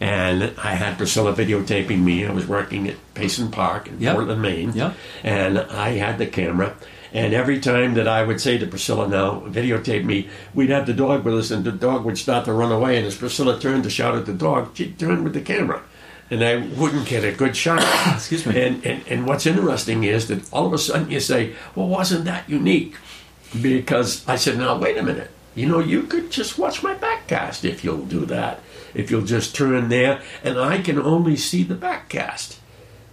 B: And I had Priscilla videotaping me. I was working at Payson Park in
A: Yep.
B: Portland, Maine.
A: Yep.
B: And I had the camera. And every time that I would say to Priscilla, now videotape me, we'd have the dog with us, and the dog would start to run away. And as Priscilla turned to shout at the dog, she'd turn with the camera. And I wouldn't get a good shot.
A: Excuse me.
B: And, and, and what's interesting is that all of a sudden you say, well, wasn't that unique? Because I said, now, wait a minute. You know, you could just watch my back cast if you'll do that. If you'll just turn there, and I can only see the back cast.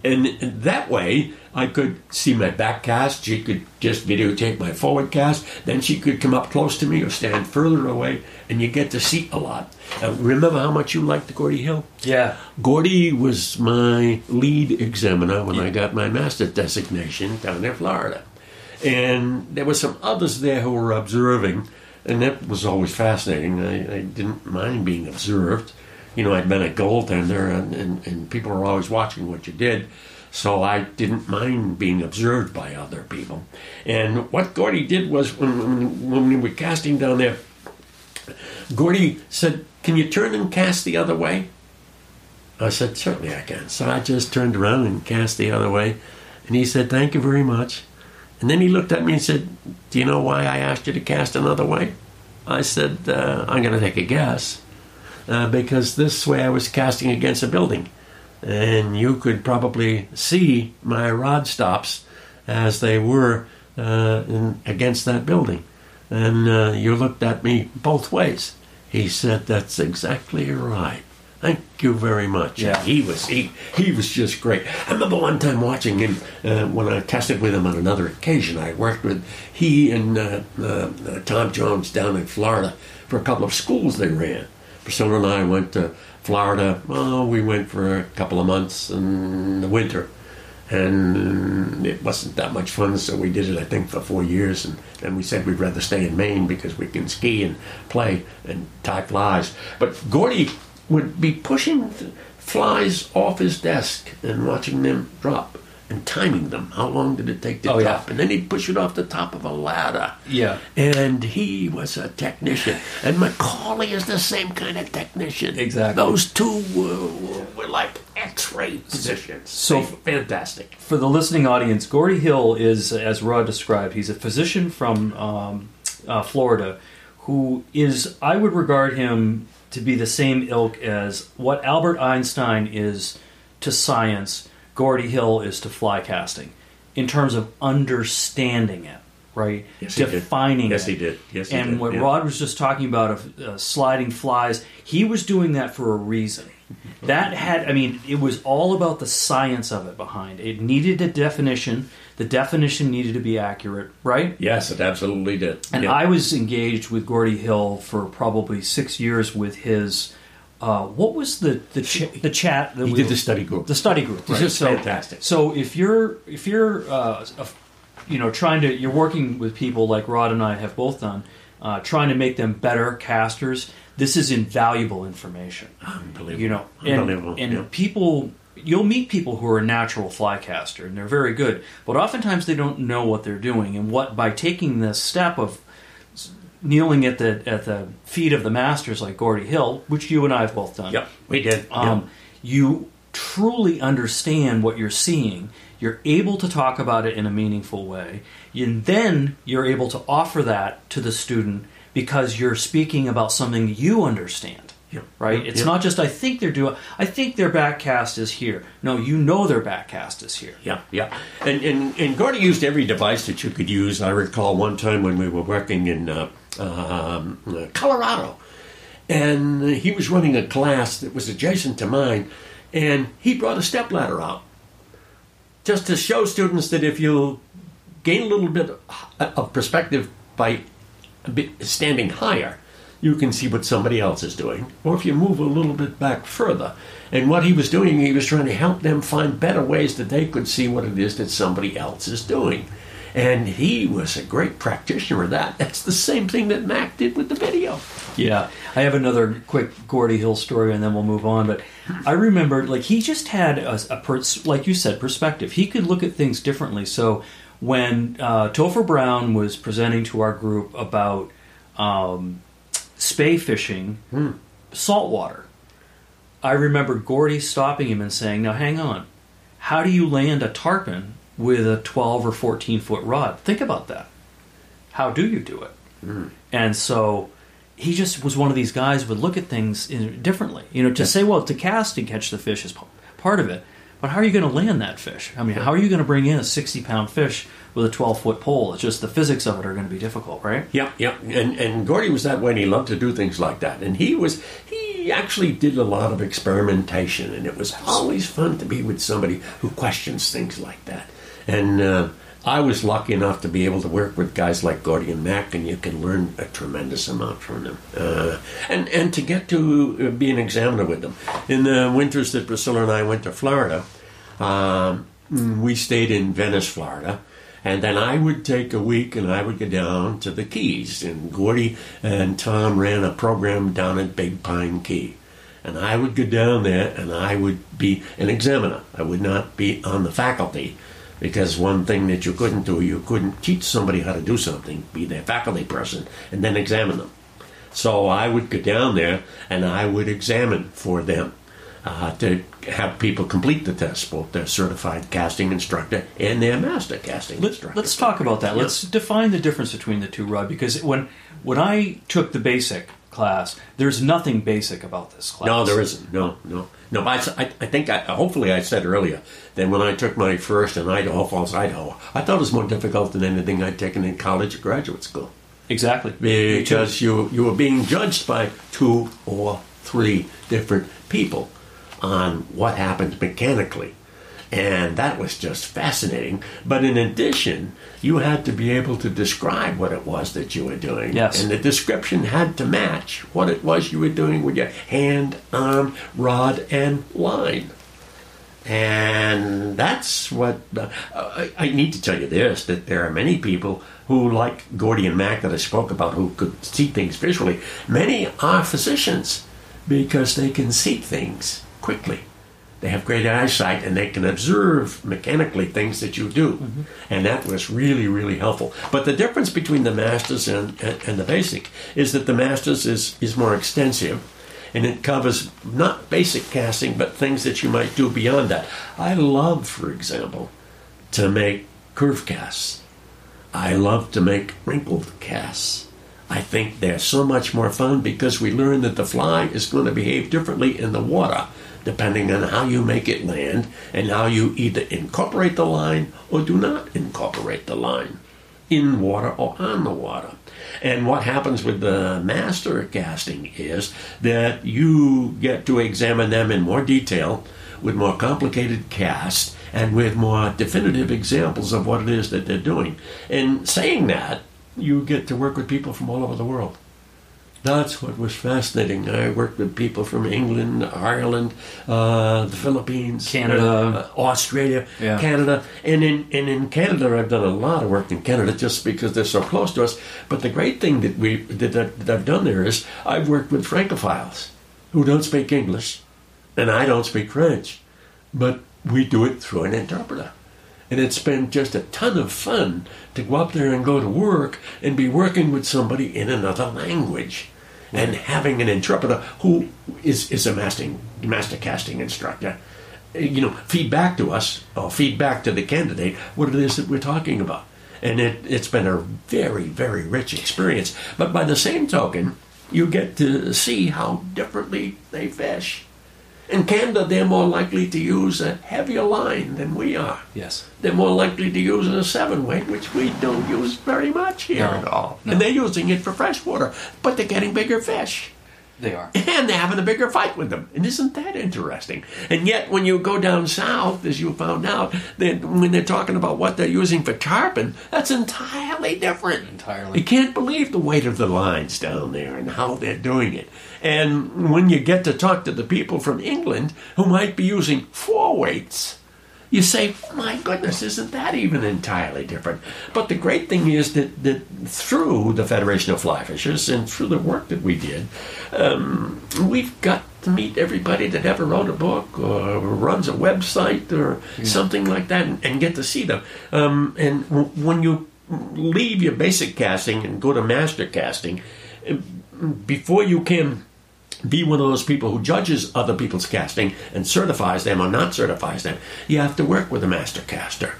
B: And that way, I could see my back cast. She could just videotape my forward cast. Then she could come up close to me or stand further away, and you get to see a lot. Remember how much you liked Gordy Hill?
A: Yeah.
B: Gordy was my lead examiner when I got my master designation down in Florida. And there were some others there who were observing, and that was always fascinating. I, I didn't mind being observed. You know, I'd been a goaltender, and, and, and people were always watching what you did. So I didn't mind being observed by other people. And what Gordy did was when, when, when we were casting down there, Gordy said, Can you turn and cast the other way? I said, Certainly I can. So I just turned around and cast the other way. And he said, Thank you very much. And then he looked at me and said, Do you know why I asked you to cast another way? I said, uh, I'm going to take a guess. Uh, because this way I was casting against a building. And you could probably see my rod stops as they were uh, in, against that building. And uh, you looked at me both ways. He said, That's exactly right. Thank you very much.
A: Yeah.
B: He was he he was just great. I remember one time watching him uh, when I tested with him on another occasion. I worked with he and uh, uh, Tom Jones down in Florida for a couple of schools they ran. Priscilla and I went to Florida. Oh, we went for a couple of months in the winter, and it wasn't that much fun. So we did it, I think, for four years, and then we said we'd rather stay in Maine because we can ski and play and tie flies. But Gordy would be pushing flies off his desk and watching them drop. and timing them. How long did it take to
A: Oh, yeah.
B: drop? And then he'd push it off the top of a ladder.
A: Yeah.
B: And he was a technician. And Macauley is the same kind of technician.
A: Exactly.
B: Those two were, were like X-ray physicians.
A: So-
B: fantastic.
A: For the listening audience, Gordy Hill is, as Rod described, he's a physician from um, uh, Florida who is, I would regard him to be the same ilk as what Albert Einstein is to science, Gordy Hill is to fly casting in terms of understanding it, right?
B: Yes, he did.
A: Defining
B: Yes,
A: it.
B: he did. Yes, he
A: and
B: did.
A: what
B: Yeah.
A: Rod was just talking about of uh, sliding flies, he was doing that for a reason. That had, I mean, it was all about the science of it behind. It needed a definition. The definition needed to be accurate, right?
B: Yes, it absolutely did.
A: And
B: Yeah.
A: I was engaged with Gordy Hill for probably six years with his. Uh, what was the the, ch- the chat? That
B: he
A: we-
B: did the study group.
A: the study group. Right? so,
B: fantastic.
A: So if you're if you're uh, a- you know trying to you're working with people like Rod and I have both done, uh, trying to make them better casters. This is invaluable information.
B: Unbelievable.
A: You know, and,
B: Unbelievable.
A: and
B: yeah.
A: people you'll meet people who are a natural fly caster and they're very good, but oftentimes they don't know what they're doing and what by taking this step of kneeling at the at the feet of the masters like Gordy Hill, which you and I have both done.
B: Yep, we did.
A: Um, You truly understand what you're seeing. You're able to talk about it in a meaningful way. And then you're able to offer that to the student because you're speaking about something you understand.
B: Yep.
A: Right?
B: Yep.
A: It's not just I think they're doing I think their back cast is here. No, you know their back cast is here.
B: Yeah, yeah. And, and, and Gordy used every device that you could use. I recall one time when we were working in uh, um, uh, Colorado, and he was running a class that was adjacent to mine, and he brought a stepladder out just to show students that if you gain a little bit of perspective by standing higher, you can see what somebody else is doing. Or if you move a little bit back further. And what he was doing, he was trying to help them find better ways that they could see what it is that somebody else is doing. And he was a great practitioner of that. That's the same thing that Mac did with the video.
A: Yeah, I have another quick Gordy Hill story, and then we'll move on. But I remember, like, he just had a, a pers- like you said, perspective. He could look at things differently. So when uh, Topher Browne was presenting to our group about um, spey fishing, hmm. saltwater, I remember Gordy stopping him and saying, "Now, hang on. How do you land a tarpon with a 12 or 14 foot rod? Think about that. How do you do it?" Hmm. And so he just was one of these guys who would look at things in, differently. You know, to say, well, to cast and catch the fish is p- part of it, but how are you going to land that fish? I mean, how are you going to bring in a 60 pound fish with a 12 foot pole? It's just the physics of it are going to be difficult, right?
B: Yep, yep. And and Gordy was that way, and he loved to do things like that. And he was he actually did a lot of experimentation, and it was always fun to be with somebody who questions things like that. And uh, I was lucky enough to be able to work with guys like Gordy and Mac, and you can learn a tremendous amount from them. Uh, and and to get to uh, be an examiner with them in the winters that Priscilla and I went to Florida. Um, we stayed in Venice, Florida. And then I would take a week and I would go down to the Keys. And Gordy and Tom ran a program down at Big Pine Key. And I would go down there and I would be an examiner. I would not be on the faculty because one thing that you couldn't do, you couldn't teach somebody how to do something, be their faculty person, and then examine them. So I would go down there and I would examine for them uh, to have people complete the test, both their certified casting instructor and their master casting
A: Let,
B: instructor.
A: let's talk about that.
B: Yeah.
A: Let's define the difference between the two, Rod, because when when I took the basic class, there's nothing basic about this class.
B: No, there isn't. No, no, no. But I, I think I, hopefully I said earlier that when I took my first in Idaho Falls, Idaho, I thought it was more difficult than anything I'd taken in college or graduate school
A: Exactly.
B: because you you were being judged by two or three different people on what happened mechanically. And that was just fascinating. But in addition, you had to be able to describe what it was that you were doing.
A: Yes.
B: And the description had to match what it was you were doing with your hand, arm, rod, and line. And that's what uh, I, I need to tell you this that there are many people who, like Gordy and Mac, that I spoke about, who could see things visually. Many are physicians because they can see things quickly. They have great eyesight and they can observe mechanically things that you do. Mm-hmm. And that was really, really helpful. But the difference between the masters and, and, and, the basic is that the masters is, is more extensive and it covers not basic casting but things that you might do beyond that. I love, for example, to make curve casts. I love to make wrinkled casts. I think they're so much more fun because we learn that the fly is going to behave differently in the water depending on how you make it land and how you either incorporate the line or do not incorporate the line in water or on the water. And what happens with the master casting is that you get to examine them in more detail with more complicated casts and with more definitive examples of what it is that they're doing. And saying that, you get to work with people from all over the world. That's what was fascinating. I worked with people from England, Ireland, uh, the Philippines,
A: Canada,
B: uh, Australia, yeah. Canada, and in and in Canada, I've done a lot of work in Canada just because they're so close to us. But the great thing that we that, that I've done there is I've worked with Francophiles who don't speak English, and I don't speak French, but we do it through an interpreter. And it's been just a ton of fun to go up there and go to work and be working with somebody in another language and having an interpreter who is, is a master, master casting instructor. You know feed back to us or feed back to the candidate what it is that we're talking about. And it, it's been a very very rich experience. But by the same token you get to see how differently they fish in Canada, they're more likely to use a heavier line than we are.
A: Yes.
B: They're more likely to use a seven weight, which we don't use very much here no, at all. No. And they're using it for freshwater, but they're getting bigger fish.
A: They are.
B: And they're having a bigger fight with them. And isn't that interesting? And yet, when you go down south, as you found out, that when they're talking about what they're using for tarpon, that's entirely different.
A: Entirely.
B: You can't believe the weight of the lines down there and how they're doing it. And when you get to talk to the people from England who might be using four weights, you say, my goodness, isn't that even entirely different? But the great thing is that, that through the Federation of Fly Fishers and through the work that we did, um, we've got to meet everybody that ever wrote a book or runs a website or yeah. something like that and, and, get to see them. Um, and w- when you leave your basic casting and go to master casting, uh, before you can be one of those people who judges other people's casting and certifies them or not certifies them. You have to work with a master caster.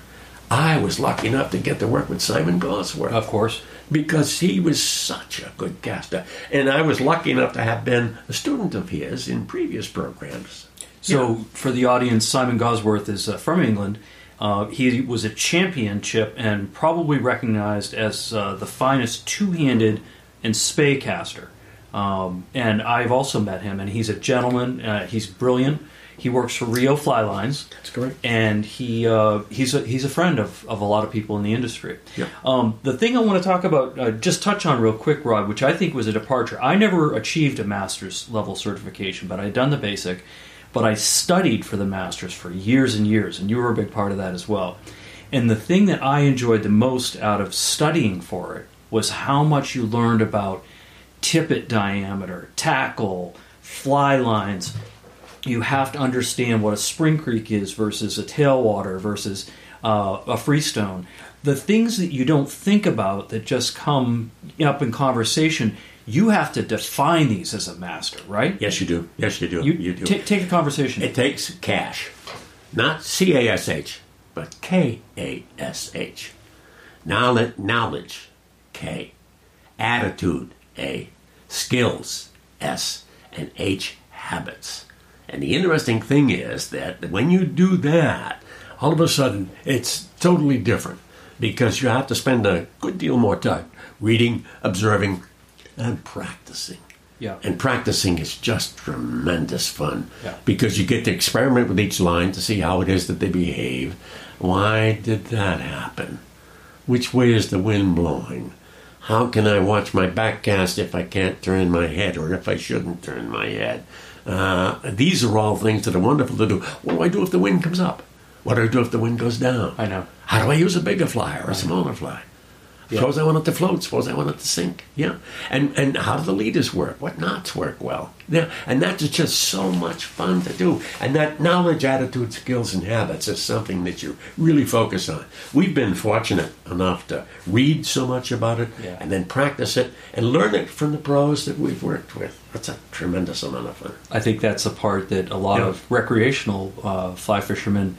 B: I was lucky enough to get to work with Simon Gawesworth.
A: Of course.
B: Because he was such a good caster. And I was lucky enough to have been a student of his in previous programs.
A: So, yeah. for the audience, Simon Gawesworth is uh, from England. Uh, he was a championship and probably recognized as uh, the finest two handed and spey caster. Um, and I've also met him, and he's a gentleman. Uh, he's brilliant. He works for Rio Fly Lines.
B: That's correct.
A: And he uh, he's a, he's a friend of, of a lot of people in the industry.
B: Yeah.
A: Um, the thing I want to talk about, uh, just touch on real quick, Rod, which I think was a departure. I never achieved a master's level certification, but I'd done the basic. But I studied for the master's for years and years, and you were a big part of that as well. And the thing that I enjoyed the most out of studying for it was how much you learned about tippet diameter, tackle, fly lines. You have to understand what a spring creek is versus a tailwater versus uh, a freestone. The things that you don't think about that just come up in conversation, you have to define these as a master, right?
B: Yes, you do. Yes, you do.
A: You,
B: you do.
A: T- take a conversation.
B: It takes cash, not C A S H, but K A S H. Knowledge, knowledge, K. Attitude, A. Skills, S. And H. Habits. And the interesting thing is that when you do that, all of a sudden it's totally different because you have to spend a good deal more time reading, observing, and practicing.
A: Yeah.
B: And practicing is just tremendous fun
A: yeah.
B: because you get to experiment with each line to see how it is that they behave. Why did that happen? Which way is the wind blowing? How can I watch my back cast if I can't turn my head or if I shouldn't turn my head? Uh, these are all things that are wonderful to do. What do I do if the wind comes up? What do I do if the wind goes down?
A: I know.
B: How do I use a bigger fly or a smaller fly?
A: Yeah.
B: Suppose I want it to float. Suppose I want it to sink. Yeah. And and how do the leaders work? What knots work well? Yeah. And that's just so much fun to do. And that knowledge, attitude, skills, and habits is something that you really focus on. We've been fortunate enough to read so much about it
A: Yeah.
B: and then practice it and learn it from the pros that we've worked with. That's a tremendous amount of fun.
A: I think that's the part that a lot
B: Yeah.
A: of recreational uh, fly fishermen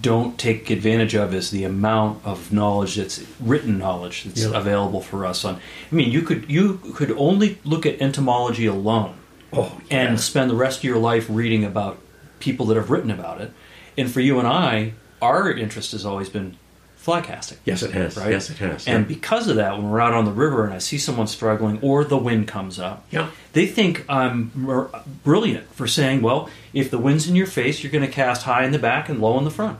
A: don't take advantage of is the amount of knowledge that's written knowledge that's
B: Yeah.
A: available for us on I mean you could you could only look at entomology alone
B: Oh,
A: and spend the rest of your life reading about people that have written about it. And for you and I, our interest has always been fly casting.
B: Yes, it has.
A: Right?
B: Yes, it has.
A: And
B: Yeah.
A: because of that, when we're out on the river and I see someone struggling or the wind comes up,
B: Yeah.
A: they think I'm brilliant for saying, well, if the wind's in your face, you're going to cast high in the back and low in the front.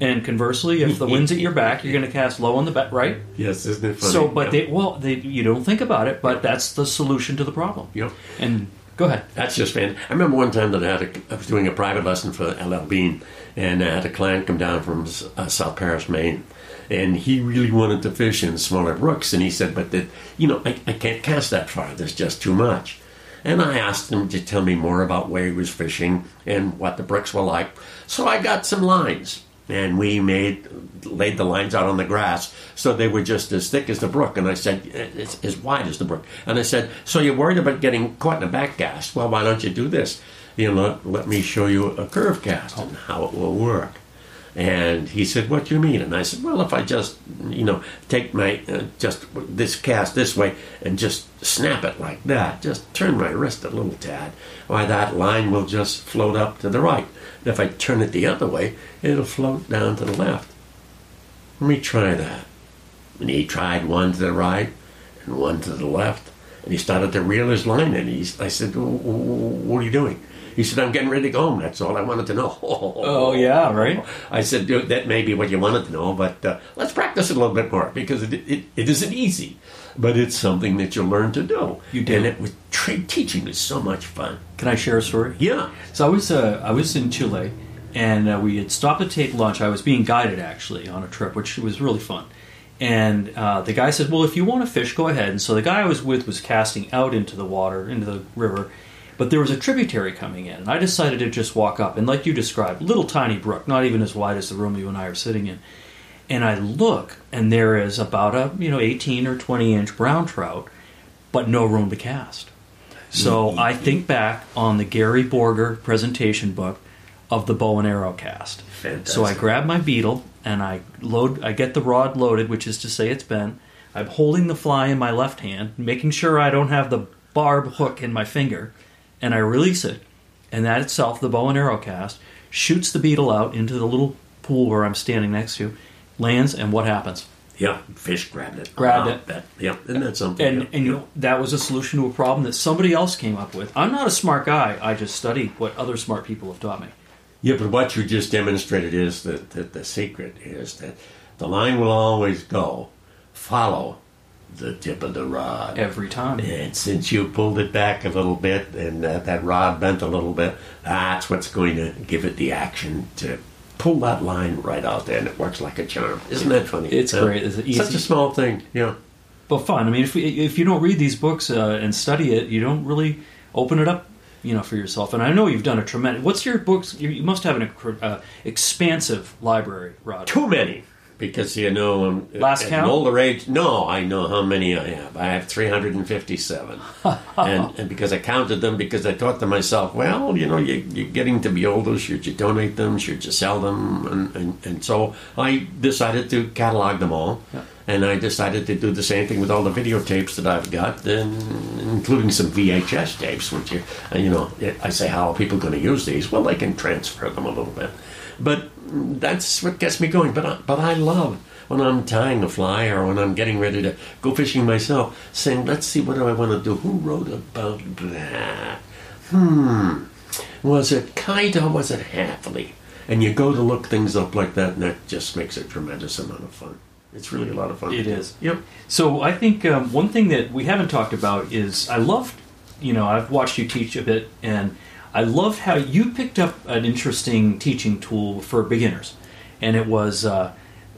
A: And conversely, if the wind's at your back, you're going to cast low on the back, right?
B: Yes, isn't it funny?
A: So, but they, well, they, you don't think about it, but that's the solution to the problem.
B: Yep.
A: And go ahead.
B: That's just fan. I remember one time that I had a, I was doing a private lesson for LL Bean, and I had a client come down from uh, South Paris, Maine, and he really wanted to fish in smaller brooks, and he said, "But that you know, I, I can't cast that far. There's just too much." And I asked him to tell me more about where he was fishing and what the brooks were like. So I got some lines, and we made laid the lines out on the grass so they were just as thick as the brook. And I said, it's as wide as the brook. And I said, so you're worried about getting caught in a back cast? Well, why don't you do this? You know, let me show you a curve cast and how it will work. And he said, "What do you mean?" And I said, "Well, if I just, you know, take my uh, just this cast this way and just snap it like that, just turn my wrist a little tad, why that line will just float up to the right. And if I turn it the other way, it'll float down to the left. Let me try that." And he tried one to the right and one to the left, and he started to reel his line in. He, I said, "W- w- "What are you doing?" He said, "I'm getting ready to go home. That's all I wanted to know."
A: Oh, yeah, right?
B: I said, "Dude, that may be what you wanted to know, but uh, let's practice it a little bit more because it, it, it isn't easy, but it's something that you learn to do.
A: You did.
B: And it was tra- teaching is so much fun.
A: Can I share a story?
B: Yeah.
A: So I was uh, I was in Chile, and uh, we had stopped to take lunch. I was being guided actually on a trip, which was really fun. And uh, the guy said, "Well, if you want to fish, go ahead." And so the guy I was with was casting out into the water, into the river, but there was a tributary coming in, and I decided to just walk up. And like you described, little tiny brook, not even as wide as the room you and I are sitting in. And I look, and there is about a you know 18 or 20 inch brown trout, but no room to cast. So mm-hmm. I think back on the Gary Borger presentation book of the bow and arrow cast.
B: Fantastic.
A: So I grab my beetle and I load. I get the rod loaded, which is to say it's bent. I'm holding the fly in my left hand, making sure I don't have the barb hook in my finger, and I release it. And that itself, the bow and arrow cast, shoots the beetle out into the little pool where I'm standing next to, lands, and what happens?
B: Yeah. Fish grabbed it.
A: Grabbed
B: Ah,
A: it.
B: That, yeah. Isn't that something?
A: And
B: Yeah.
A: and you know that was a solution to a problem that somebody else came up with. I'm not a smart guy. I just study what other smart people have taught me.
B: Yeah, but what you just demonstrated is that, that the secret is that the line will always go follow the tip of the rod.
A: Every time.
B: And since you pulled it back a little bit and that, that rod bent a little bit, that's what's going to give it the action to pull that line right out there, and it works like a charm. Isn't that funny?
A: It's
B: Uh,
A: great. It's
B: Such a small thing, yeah.
A: But fun. I mean, if if you don't read these books uh, and study it, you don't really open it up, you know, for yourself. And I know you've done a tremendous. What's your books? You, you must have an uh, expansive library, Rod.
B: Too many. Because, you know, um,
A: Last
B: at
A: count?
B: an older age, no, I know how many I have. I have 357. and, and because I counted them, because I thought to myself, well, you know, you, you're getting to be older. Should you donate them? Should you sell them? And, and, and so I decided to catalog them all.
A: Yeah.
B: And I decided to do the same thing with all the videotapes that I've got, and including some VHS tapes, which you, you know, I say, how are people going to use these? Well, they can transfer them a little bit. But that's what gets me going. But I, but I love when I'm tying a fly or when I'm getting ready to go fishing myself, saying, let's see, what do I want to do? Who wrote about that? Hmm. Was it Kite or was it Hafley? And you go to look things up like that, and that just makes a tremendous amount of fun. It's really a lot of fun.
A: It is.
B: Yep.
A: So I think um, one thing that we haven't talked about is I love, you know, I've watched you teach a bit, and I love how you picked up an interesting teaching tool for beginners, and it was uh,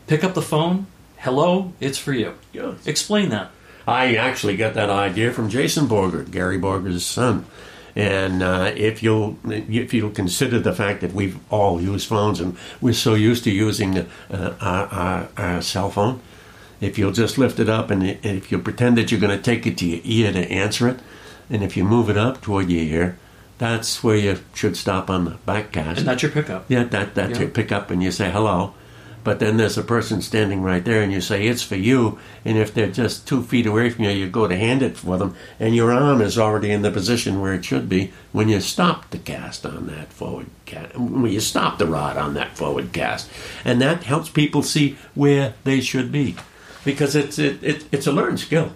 A: pick up the phone, hello, it's for you.
B: Yeah.
A: Explain that.
B: I actually got that idea from Jason Borger, Gary Borger's son. And uh, if you'll if you'll consider the fact that we've all used phones and we're so used to using uh, our, our, our cell phone, if you'll just lift it up and if you pretend that you're going to take it to your ear to answer it, and if you move it up toward your ear, that's where you should stop on the backcast.
A: And that's your pickup.
B: Yeah, that that's
A: Yeah.
B: your pickup, and you say hello. But then there's a person standing right there, and you say it's for you. And if they're just two feet away from you, you go to hand it for them, and your arm is already in the position where it should be when you stop the cast on that forward cast. When you stop the rod on that forward cast, and that helps people see where they should be, because it's it, it it's a learned skill.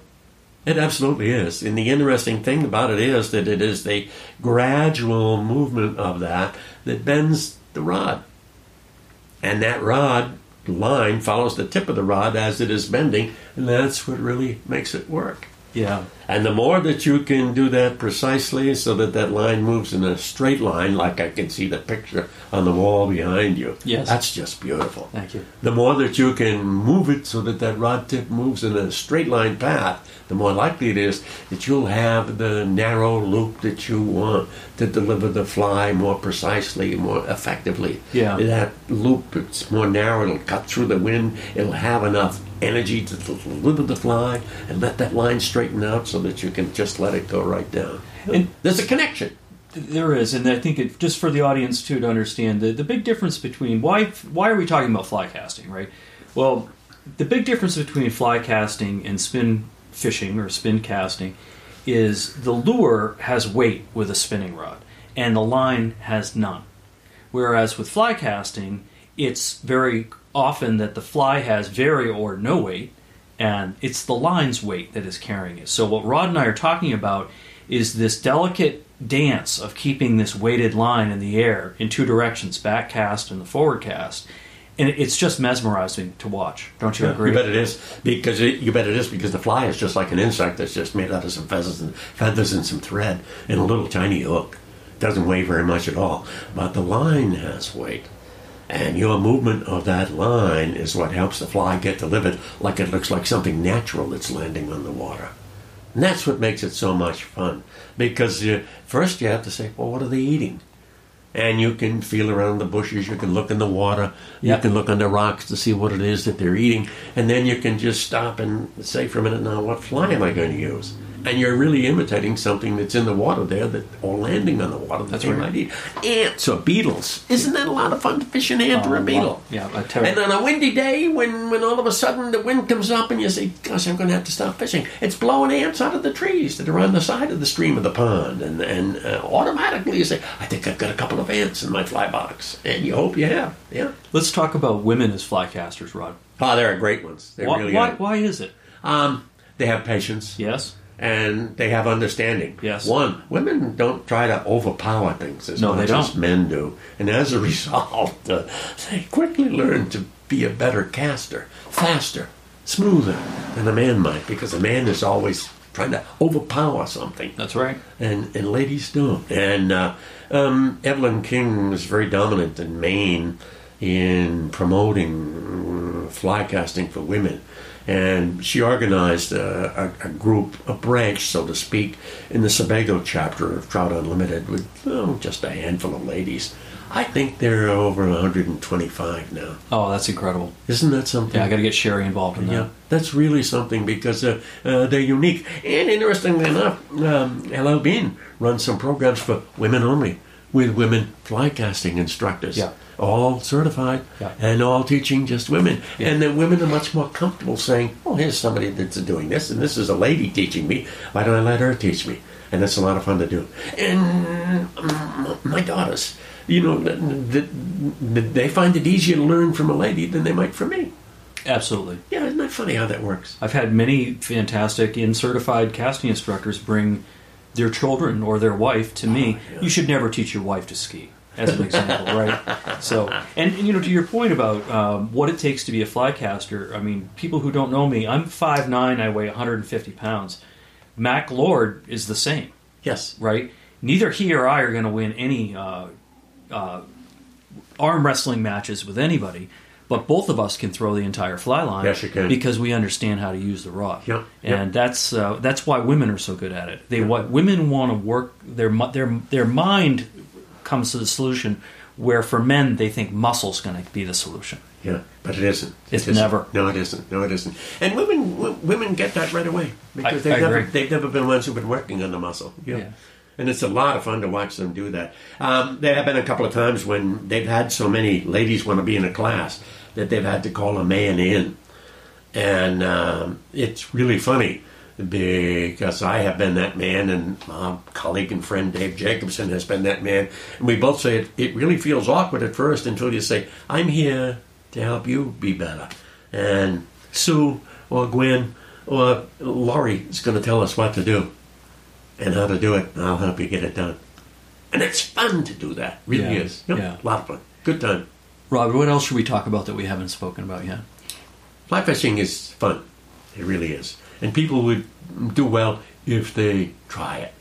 B: It absolutely is. And the interesting thing about it is that it is the gradual movement of that that bends the rod. And that rod line follows the tip of the rod as it is bending, and that's what really makes it work.
A: Yeah.
B: And the more that you can do that precisely so that that line moves in a straight line, like I can see the picture on the wall behind you,
A: Yes.
B: that's just beautiful.
A: Thank you.
B: The more that you can move it so that that rod tip moves in a straight line path, the more likely it is that you'll have the narrow loop that you want to deliver the fly more precisely, more effectively.
A: Yeah.
B: That loop, it's more narrow, it'll cut through the wind, it'll have enough energy to deliver the fly and let that line straighten out so that you can just let it go right down.
A: And-
B: There's a connection.
A: There is, and I think it, just for the audience too to understand the, the big difference between why why are we talking about fly casting, right? Well, the big difference between fly casting and spin fishing or spin casting is the lure has weight with a spinning rod, and the line has none. Whereas with fly casting, it's very often that the fly has very or no weight, and it's the line's weight that is carrying it. So what Rod and I are talking about is this delicate dance of keeping this weighted line in the air in two directions, back cast and the forward cast. And it's just mesmerizing to watch. Don't you agree?
B: You bet it is because it, you bet it is because the fly is just like an insect that's just made out of some feathers and feathers and some thread and a little tiny hook. Doesn't weigh very much at all, but the line has weight, and your movement of that line is what helps the fly get delivered like it looks like something natural that's landing on the water. And that's what makes it so much fun because uh, first you have to say, well, what are they eating? and you can feel around the bushes, you can look in the water, you can look under rocks to see what it is that they're eating, and then you can just stop and say for a minute now, what fly am I going to use? And you're really imitating something that's in the water there that or landing on the water that
A: That's
B: they
A: right.
B: might eat. Ants or beetles. Isn't that a lot of fun to fish an ant or
A: Oh,
B: a beetle?
A: wow. Yeah, tell you.
B: And on a windy day, when, when all of a sudden the wind comes up and you say, Gosh, I'm going to have to stop fishing, it's blowing ants out of the trees that are on the side of the stream of the pond. And, and uh, automatically you say, I think I've got a couple of ants in my fly box. And you hope you have. Yeah.
A: Let's talk about women as fly casters, Rod.
B: Oh, they're great ones. They
A: Why,
B: really
A: why,
B: are.
A: why is it?
B: Um, they have patience.
A: Yes.
B: And they have understanding.
A: Yes.
B: One, women don't try to overpower things as
A: No,
B: much as men do, and as a result, uh, they quickly learn to be a better caster, faster, smoother than a man might, because a man is always trying to overpower something
A: That's right.
B: and, and ladies don't. And uh, um, Evelyn King was very dominant in Maine in promoting uh, fly casting for women. And she organized a, a, a group, a branch, so to speak, in the Sebago chapter of Trout Unlimited with oh, just a handful of ladies. I think there are over 125 now.
A: Oh, that's incredible.
B: Isn't that something?
A: Yeah, I got to get Sherry involved in that.
B: Yeah, that's really something because uh, uh, they're unique. And interestingly enough, um, LL Bean runs some programs for women only with women fly casting instructors.
A: Yeah.
B: All certified
A: Yeah.
B: and all teaching just women.
A: Yeah.
B: And then women are much more comfortable saying, oh, here's somebody that's doing this, and this is a lady teaching me. Why don't I let her teach me? And that's a lot of fun to do. And um, my daughters, you know, th- th- th- they find it easier to learn from a lady than they might from me.
A: Absolutely.
B: Yeah, isn't that funny how that works?
A: I've had many fantastic and certified casting instructors bring their children or their wife to me.
B: Oh, yeah.
A: You should never teach your wife to ski, as an example, right? So, and, and, you know, to your point about um, what it takes to be a fly caster, I mean, people who don't know me, I'm 5'9", I weigh 150 pounds. Mac Lord is the same,
B: Yes.
A: right? Neither he or I are going to win any uh, uh, arm wrestling matches with anybody, but both of us can throw the entire fly line
B: Yes, you can.
A: because we understand how to use the rod.
B: Yeah,
A: and that's uh, that's why women are so good at it. They what women want to work their their their mind comes to the solution, where for men they think muscle's going to be the solution.
B: Yeah, but it isn't.
A: It's
B: It isn't.
A: never.
B: No, it isn't. No, it isn't. And women, w- women get that right away because
A: I-
B: they've
A: I
B: never,
A: agree.
B: they've never been ones who've been working on the muscle. Yeah.
A: Yeah.
B: And it's a lot of fun to watch them do that. Um, there have been a couple of times when they've had so many ladies want to be in a class that they've had to call a man in, and um, it's really funny because I have been that man, and my colleague and friend Dave Jacobson has been that man, and we both say it, it really feels awkward at first until you say, "I'm here to help you be better," and Sue or Gwen or Laurie is going to tell us what to do and how to do it, and I'll help you get it done. And it's fun to do that. Really
A: Yeah,
B: is. Yep,
A: yeah.
B: A lot of fun. Good time.
A: Robert, what else should we talk about that we haven't spoken about yet?
B: Fly fishing is fun. It really is. And people would do well if they try it.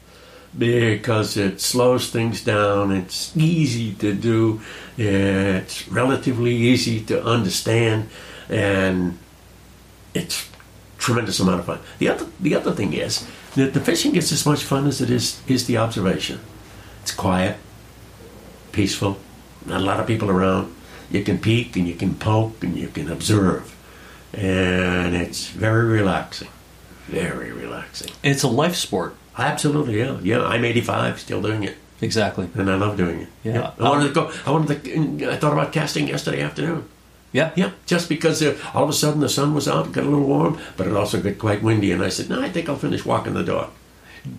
B: Because it slows things down, it's easy to do, it's relatively easy to understand, and it's tremendous amount of fun. The other the other thing is that the fishing is as much fun as it is is the observation. It's quiet, peaceful, not a lot of people around. You can peek and you can poke and you can observe. And it's very relaxing. Very relaxing.
A: It's a life sport.
B: Absolutely, yeah. Yeah, I'm 85, still doing it.
A: Exactly.
B: And I love doing it.
A: Yeah.
B: I wanted to go, I wanted to, I thought about casting yesterday afternoon.
A: Yeah.
B: Yeah, just because uh, all of a sudden the sun was out, got a little warm, but it also got quite windy. And I said, no, I think I'll finish walking the dog.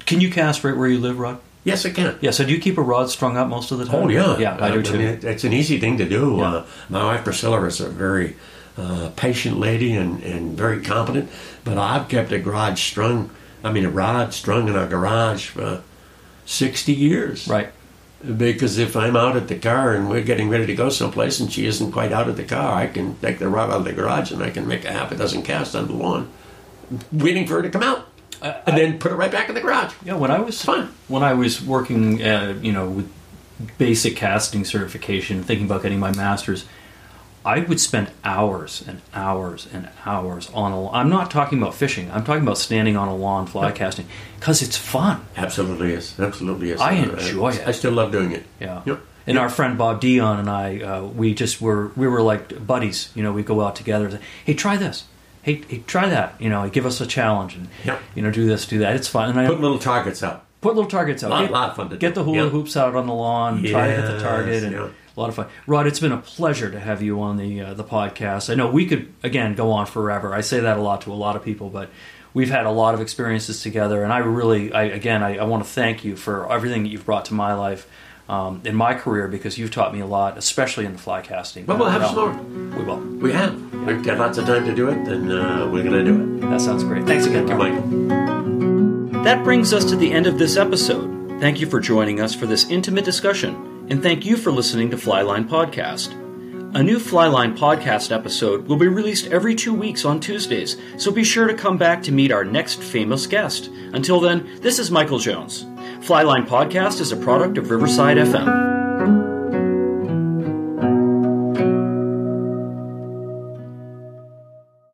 A: Can you cast right where you live, Rod?
B: Yes, I can.
A: Yeah. So do you keep a rod strung up most of the time?
B: Oh yeah,
A: Yeah, I do
B: Uh,
A: too.
B: mean, it's an easy thing to do.
A: Yeah.
B: Uh, my wife Priscilla is a very uh, patient lady and, and very competent. But I've kept a garage strung. I mean, a rod strung in our garage for sixty years.
A: right.
B: Because if I'm out at the car and we're getting ready to go someplace and she isn't quite out at the car, I can take the rod out of the garage and I can make a half a dozen casts on the lawn, waiting for her to come out, and then put it right back in the garage.
A: Yeah, when I was
B: Fun.
A: when I was working, uh, you know, with basic casting certification, thinking about getting my master's, I would spend hours and hours and hours on a. I'm not talking about fishing. I'm talking about standing on a lawn fly casting because it's fun.
B: Absolutely is. Absolutely is.
A: I
B: Uh,
A: enjoy it.
B: I still love doing it.
A: Yeah.
B: Yep.
A: And our friend Bob Dion and I, uh, we just were we were like buddies. You know, we go out together. And say, hey, try this. Hey, hey, try that. You know, give us a challenge and
B: Yep.
A: you know, do this, do that. It's fun. And I
B: Put little targets out.
A: put little targets out.
B: Lot-
A: get,
B: lot of fun to
A: get
B: do.
A: the hula
B: Yeah.
A: hoops out on the lawn. try to hit the target, and. A lot of fun. Rod, it's been a pleasure to have you on the uh, the podcast. I know we could again go on forever. I say that a lot to a lot of people, but we've had a lot of experiences together, and I really, I again, I, I want to thank you for everything that you've brought to my life. Um, in my career, because you've taught me a lot, especially in the fly casting.
B: Well, we'll have some more.
A: We will.
B: We have. We've got lots of time to do it, and uh, we're going to do it.
A: That sounds great. Thanks again,
B: Thank you,
A: Rod.
B: Mike.
A: That brings us to the end of this episode. Thank you for joining us for this intimate discussion, and thank you for listening to Flyline Podcast. A new Flyline Podcast episode will be released every two weeks on Tuesdays, so be sure to come back to meet our next famous guest. Until then, this is Michael Jones. Flyline Podcast is a product of Riverside FM.